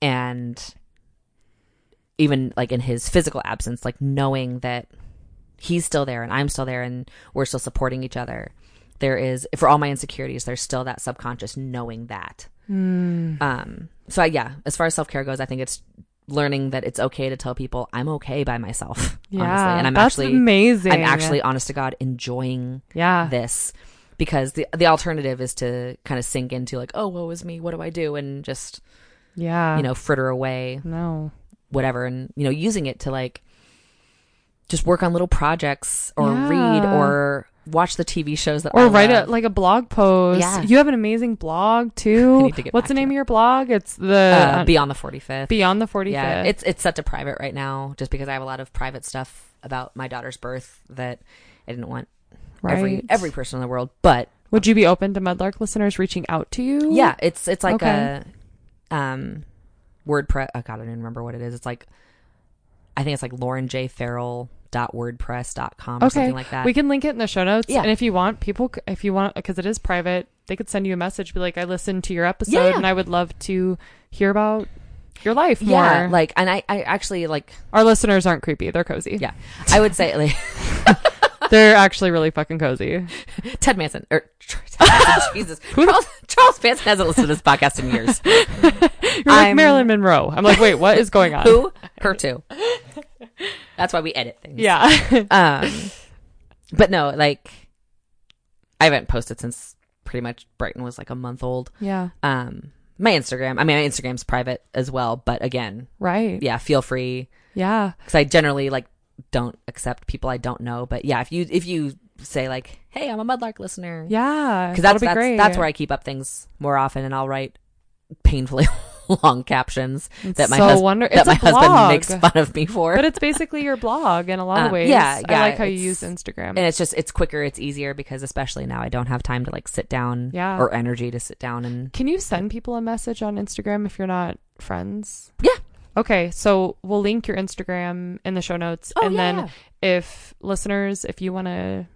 and even like in his physical absence like knowing that he's still there and I'm still there and we're still supporting each other there is for all my insecurities there's still that subconscious knowing that Mm. um so I, yeah as far as self-care goes I think it's learning that it's okay to tell people I'm okay by myself Yeah, honestly and I'm actually amazing. I'm actually honest to God enjoying yeah. this because the the alternative is to kind of sink into like oh woe is me what do I do and just yeah. you know fritter away no. Whatever and you know using it to like just work on little projects or Yeah. read or watch the TV shows that Or I write a like a blog post. Yeah. You have an amazing blog too. I need to get What's the name of your blog? It's the uh, uh, beyond the 45th Beyond the 45th. yeah it's it's set to private right now just because I have a lot of private stuff about my daughter's birth that I didn't want every every person in the world but Would you be open to Mudlark listeners reaching out to you? yeah it's it's like Okay. a um WordPress oh god I don't even remember what it is it's like I think it's like Lauren J Farrell dot wordpress.com or Okay. something like that We can link it in the show notes. Yeah. And if you want, people, if you want, because it is private, they could send you a message, be like, I listened to your episode Yeah, yeah. and I would love to hear about your life more. yeah like and I I actually like Our listeners aren't creepy. They're cozy. Yeah. I would say like They're actually really fucking cozy. Ted Manson or Ted Manson, Jesus Charles Charles Manson hasn't listened to this podcast in years. You're like I'm- Marilyn Monroe. I'm like, wait, what is going on? Who? Her too. That's why we edit things. Yeah. Um, but no, like I haven't posted since pretty much Brighton was like a month old. yeah. Um, my Instagram. I mean, my Instagram's private as well, but again, Right. yeah, feel free Yeah. because I generally like don't accept people I don't know. But yeah, if you if you say like, "Hey, I'm a Mudlark listener," Yeah. because That'll that's be that's, great. that's where I keep up things more often, and I'll write painfully long captions It's that my so hus- wonder- that my husband makes fun of me for. But it's basically your blog in a lot of Um, ways. yeah, I like how you use Instagram. and it's just it's quicker, it's easier because especially now I don't have time to like sit down Yeah. or energy to sit down and Can you send people a message on Instagram if you're not friends? Yeah. Okay, so we'll link your Instagram in the show notes. Oh, and yeah, then if listeners, if you want to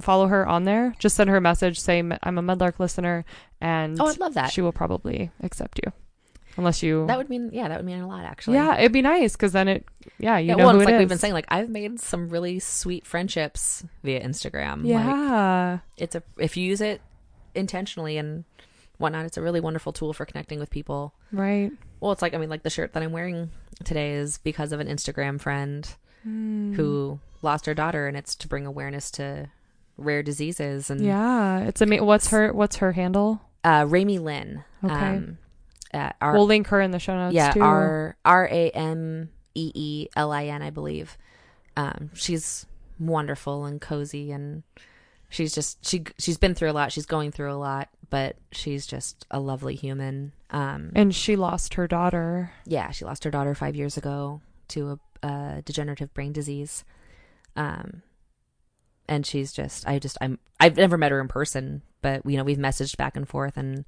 follow her on there, just send her a message, say, I'm a Mudlark listener, and oh, I'd love that. she will probably accept you. Unless you. that would mean yeah, that would mean a lot actually. yeah, it'd be nice because then it, yeah, you yeah, know well, who it's it like we've been saying, like I've made some really sweet friendships via Instagram. Like, Yeah. it's a if you use it intentionally and whatnot, it's a really wonderful tool for connecting with people. right. Well, it's like I mean, like the shirt that I'm wearing today is because of an Instagram friend Mm. who lost her daughter, and it's to bring awareness to rare diseases. And Yeah, it's amazing. What's her What's her handle? uh, Rami Lynn. Okay. Um, uh, R- we'll link her in the show notes yeah, too. R R A M E E L I N, I believe. Um, she's wonderful and cozy, and she's just she she's been through a lot. She's going through a lot, but she's just a lovely human. Um, and she lost her daughter. yeah, she lost her daughter five years ago to a, a degenerative brain disease. Um, and she's just, I just, I'm, I've never met her in person, but you know, we've messaged back and forth, and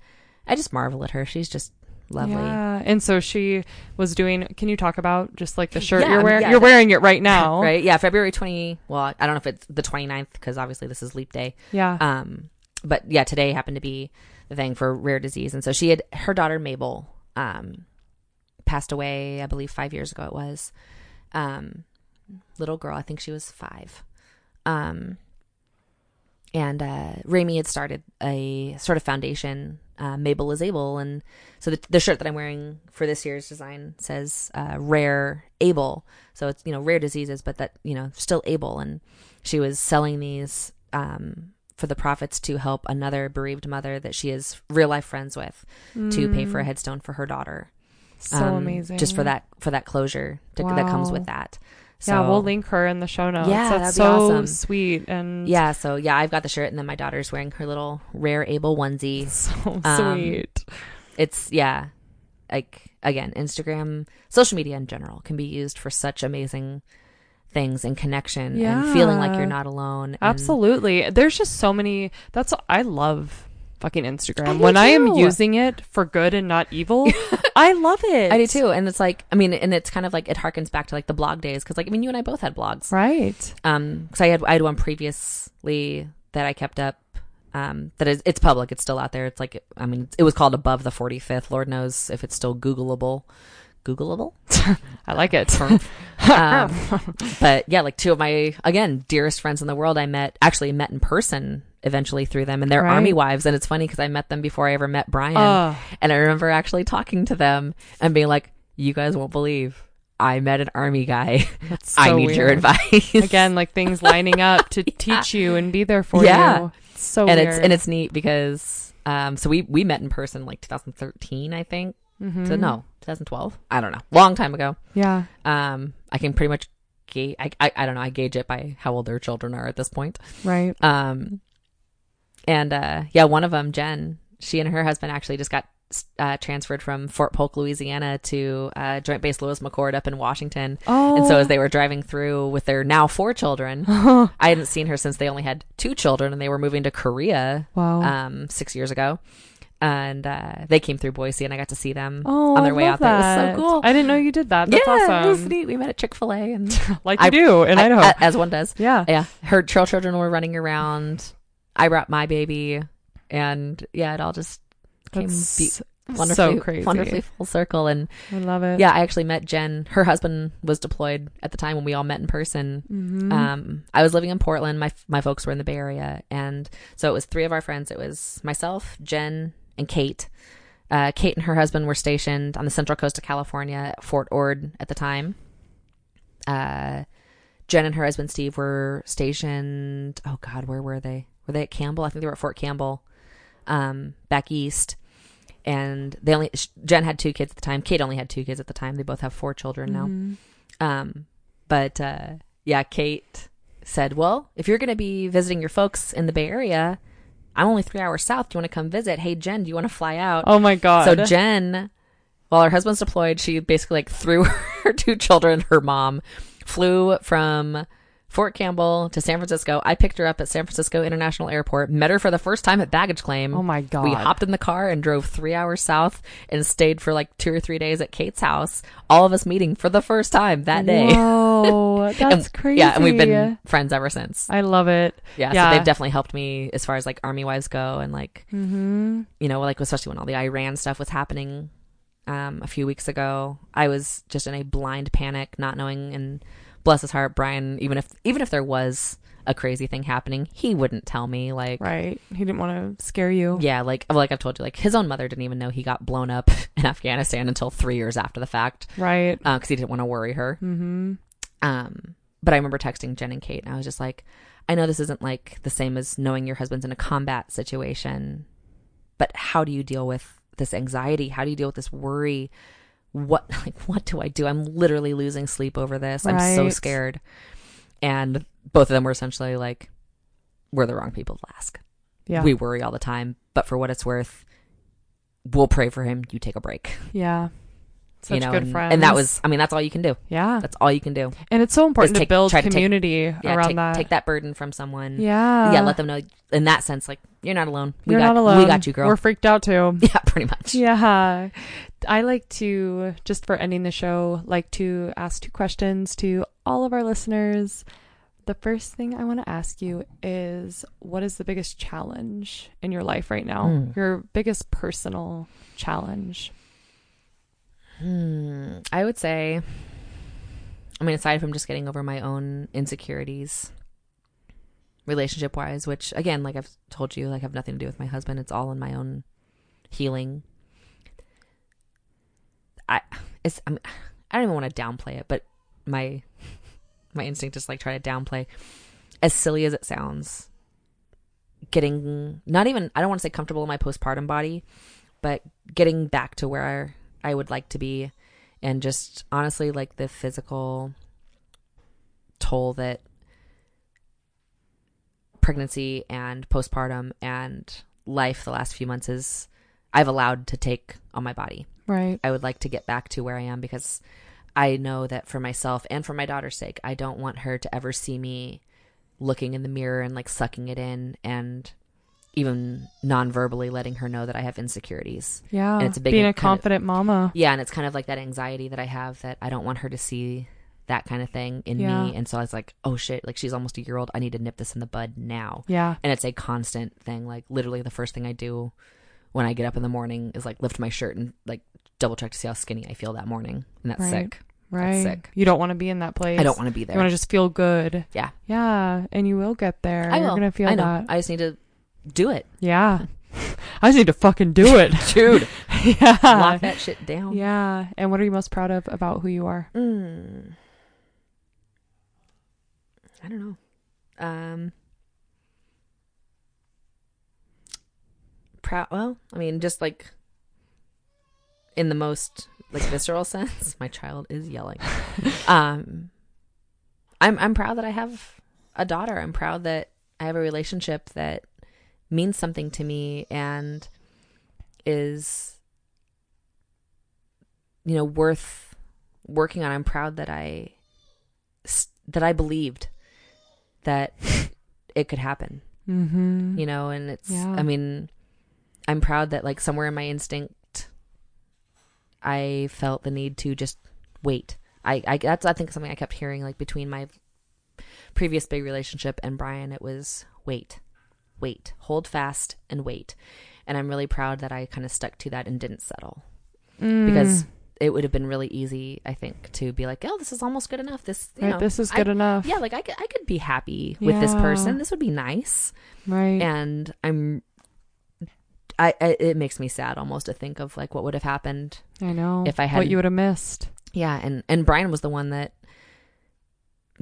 I just marvel at her. She's just lovely. Yeah. And so she was doing. Can you talk about just like the shirt Yeah, you're wearing? yeah, you're wearing it right now, Right? Yeah, February 20. Well, I don't know if it's the 29th because obviously this is leap day. Yeah. Um, but yeah, today happened to be the thing for rare disease, and so she had her daughter Mabel um passed away. I believe five years ago it was. Um, little girl, I think she was five. Um, and uh, Rami had started a sort of foundation. Uh, Mabel is able, and so the, the shirt that I'm wearing for this year's design says uh, "rare able." So it's you know rare diseases, but that you know still able. And she was selling these um, for the profits to help another bereaved mother that she is real life friends with to pay for a headstone for her daughter. Mm. So um, amazing. just for that for that closure to, that comes with that. So, yeah, we'll link her in the show notes. Yeah, that's that'd be so awesome. sweet and Yeah, so yeah, I've got the shirt, and then my daughter's wearing her little rare able onesie. so Um, sweet. It's yeah, like again, Instagram, social media in general can be used for such amazing things and connection and feeling like you're not alone. and- Absolutely. There's just so many. That's I love fucking Instagram. I when I am using it for good and not evil, I love it. I do too, and it's like I mean, and it's kind of like it harkens back to like the blog days because like I mean, you and I both had blogs. Right. Um, because I had I had one previously that I kept up. Um, that is it's public. It's still out there. It's like I mean, it was called above the forty fifth. Lord knows if it's still Googleable. Googleable. I like it. um, but yeah, like two of my again dearest friends in the world, I met actually met in person eventually through them, and they're Right. army wives, and it's funny because I met them before I ever met Bryan, Oh. and I remember actually talking to them and being like, "You guys won't believe." I met an army guy. That's I so need your advice. Again, like things lining up to teach you and be there for Yeah. you. It's so and weird. it's and it's neat because um so we we met in person like 2013 I think. Mhm. So no, 2012. I don't know. Long time ago. Yeah. Um I can pretty much gauge I, I I don't know, I gauge it by how old their children are at this point. Right. Um, and uh, yeah, one of them, Jen, she and her husband actually just got uh, transferred from Fort Polk, Louisiana, to uh, Joint Base Lewis McChord up in Washington. Oh. And so as they were driving through with their now four children, I hadn't seen her since they only had two children, and they were moving to Korea wow. um, six years ago. And uh, they came through Boise, and I got to see them oh, on their I way out there. It was so cool. I didn't know you did that. That's yeah, awesome. it was neat. We met at Chick Fil A, and Like you I- do in I- Idaho. as one does. yeah. yeah her trail children were running around i brought my baby and yeah it all just came be- wonderfully so crazy. wonderfully full circle and I love it. yeah i actually met jen her husband was deployed at the time when we all met in person Mhm. um i was living in portland my my folks were in the bay area and so it was three of our friends it was myself jen and kate uh, Kate and her husband were stationed on the central coast of California at Fort Ord at the time. Uh, Jen and her husband Steve were stationed. Oh God, where were they? Were they at Campbell? I think they were at Fort Campbell, um, back east. And they only Jen had two kids at the time. Kate only had two kids at the time. They both have four children now. Mhm. Um, but uh, yeah, Kate said, "Well, if you're going to be visiting your folks in the Bay Area, I'm only three hours south. Do you want to come visit? Hey, Jen, do you want to fly out?" Oh my god. So Jen, while her husband's deployed, she basically like threw her two children, her mom, flew from Fort Campbell to San Francisco. I picked her up at San Francisco International Airport, met her for the first time at baggage claim. oh my god. We hopped in the car and drove three hours south and stayed for like two or three days at Kate's house. All of us meeting for the first time that day. Whoa, that's And- crazy. Yeah, and we've been friends ever since. I love it. Yeah, Yeah. so they've definitely helped me as far as like army wives go, and like Mm-hmm. you know, like especially when all the Iran stuff was happening um, a few weeks ago, I was just in a blind panic, not knowing. And bless his heart, Bryan, even if even if there was a crazy thing happening, he wouldn't tell me. Like, Right. He didn't want to scare you. yeah, like like I've told you, like his own mother didn't even know he got blown up in Afghanistan until three years after the fact, Right. because he didn't want to worry her. Mm-hmm. Um, but I remember texting Jen and Kate, and I was just like, I know this isn't like the same as knowing your husband's in a combat situation, but how do you deal with this anxiety? How do you deal with this worry? What like what do I do? I'm literally losing sleep over this. I'm so scared. And both of them were essentially like, we're the wrong people to ask. Yeah. We worry all the time, but for what it's worth, we'll pray for him. You take a break. yeah. Such you know, good and, friends. and that was, I mean, that's all you can do. yeah. That's all you can do. And it's so important take- to build try to take- community Yeah, around take, that. take that burden from someone. Yeah. yeah, let them know in that sense, like you're not alone. We You're got, not alone. We got you, girl. We're freaked out too. yeah, pretty much. Yeah. I like to, just for ending the show, like to ask two questions to all of our listeners. The first thing I want to ask you is what is the biggest challenge in your life right now? Mm. Your biggest personal challenge? Hmm. I would say, I mean, aside from just getting over my own insecurities, relationship wise, which again, like I've told you, like have nothing to do with my husband. It's all in my own healing. I it's I, mean, I don't even want to downplay it, but my my instinct is like try to downplay. As silly as it sounds, getting not even I don't want to say comfortable in my postpartum body, but getting back to where I would like to be and just honestly like the physical toll that pregnancy and postpartum and life the last few months is I've allowed to take on my body. Right. I would like to get back to where I am because I know that for myself and for my daughter's sake, I don't want her to ever see me looking in the mirror and like sucking it in and even non-verbally letting her know that I have insecurities. Yeah. And it's a big Being a kind of- confident mama. Yeah, and it's kind of like that anxiety that I have that I don't want her to see that kind of thing in Yeah. me. And so I was like, oh shit, like she's almost a year old. I need to nip this in the bud now. Yeah. And it's a constant thing. Like literally the first thing I do when I get up in the morning is like lift my shirt and like double check to see how skinny I feel that morning. And that's Right. sick. Right. sick. You don't want to be in that place. I don't want to be there. You want to just feel good. Yeah. Yeah. And you will get there. I You're going to feel I know. that. I just need to do it. Yeah. I just need to fucking do it. Dude, yeah. lock that shit down. Yeah. And what are you most proud of about who you are? Mm. I don't know. Um proud well, I mean just like in the most like visceral sense, my child is yelling. um I'm I'm proud that I have a daughter. I'm proud that I have a relationship that means something to me and is you know worth working on. I'm proud that i that I believed that it could happen, Mm-hmm. you know, and it's Yeah. I mean I'm proud that like somewhere in my instinct I felt the need to just wait. I, I that's I think something I kept hearing like between my previous big relationship and Bryan it was wait. Wait. Hold fast and wait. And I'm really proud that I kind of stuck to that and didn't settle Mm. because it would have been really easy, I think, to be like, "Oh, this is almost good enough. This, you right, know, this is I- good enough. yeah, like I could, I could be happy with this person. This would be nice." Right. And I'm, I, I, it makes me sad almost to think of like what would have happened. I know. if I had what you would have missed. Yeah, and and Bryan was the one that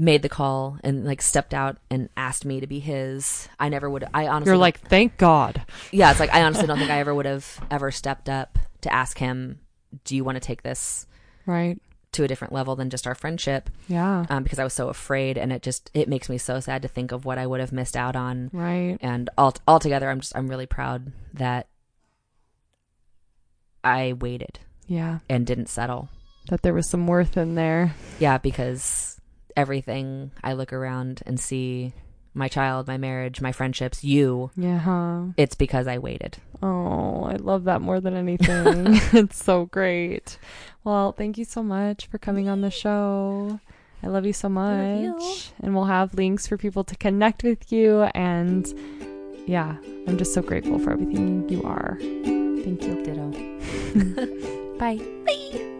made the call and like stepped out and asked me to be his. I never would. I honestly, You're like, thank God. yeah, it's like I honestly don't think I ever would have ever stepped up to ask him, "Do you want to take this?" Right. to a different level than just our friendship Yeah. um, because I was so afraid and it just it makes me so sad to think of what I would have missed out on Right. and all altogether I'm just I'm really proud that I waited Yeah. and didn't settle That there was some worth in there. yeah because everything I look around and see my child my marriage my friendships you Yeah. Huh. it's because I waited Oh, I love that more than anything. it's so great. Well, thank you so much for coming on the show. I love you so much. And we'll have links for people to connect with you. And yeah, I'm just so grateful for everything you are. Thank you. ditto Bye. bye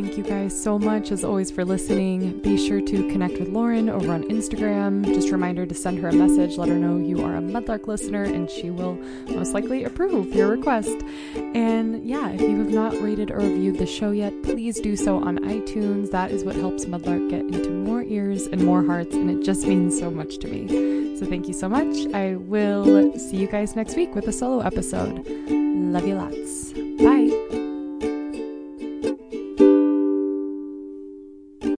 Thank you guys so much, as always, for listening. Be sure to connect with Lauren over on Instagram. Just reminder to send her a message, let her know you are a Mudlark listener, and she will most likely approve your request. And yeah, if you have not rated or reviewed the show yet, please do so on iTunes. That is what helps Mudlark get into more ears and more hearts, and it just means so much to me. So thank you so much. I will see you guys next week with a solo episode. Love you lots. Bye.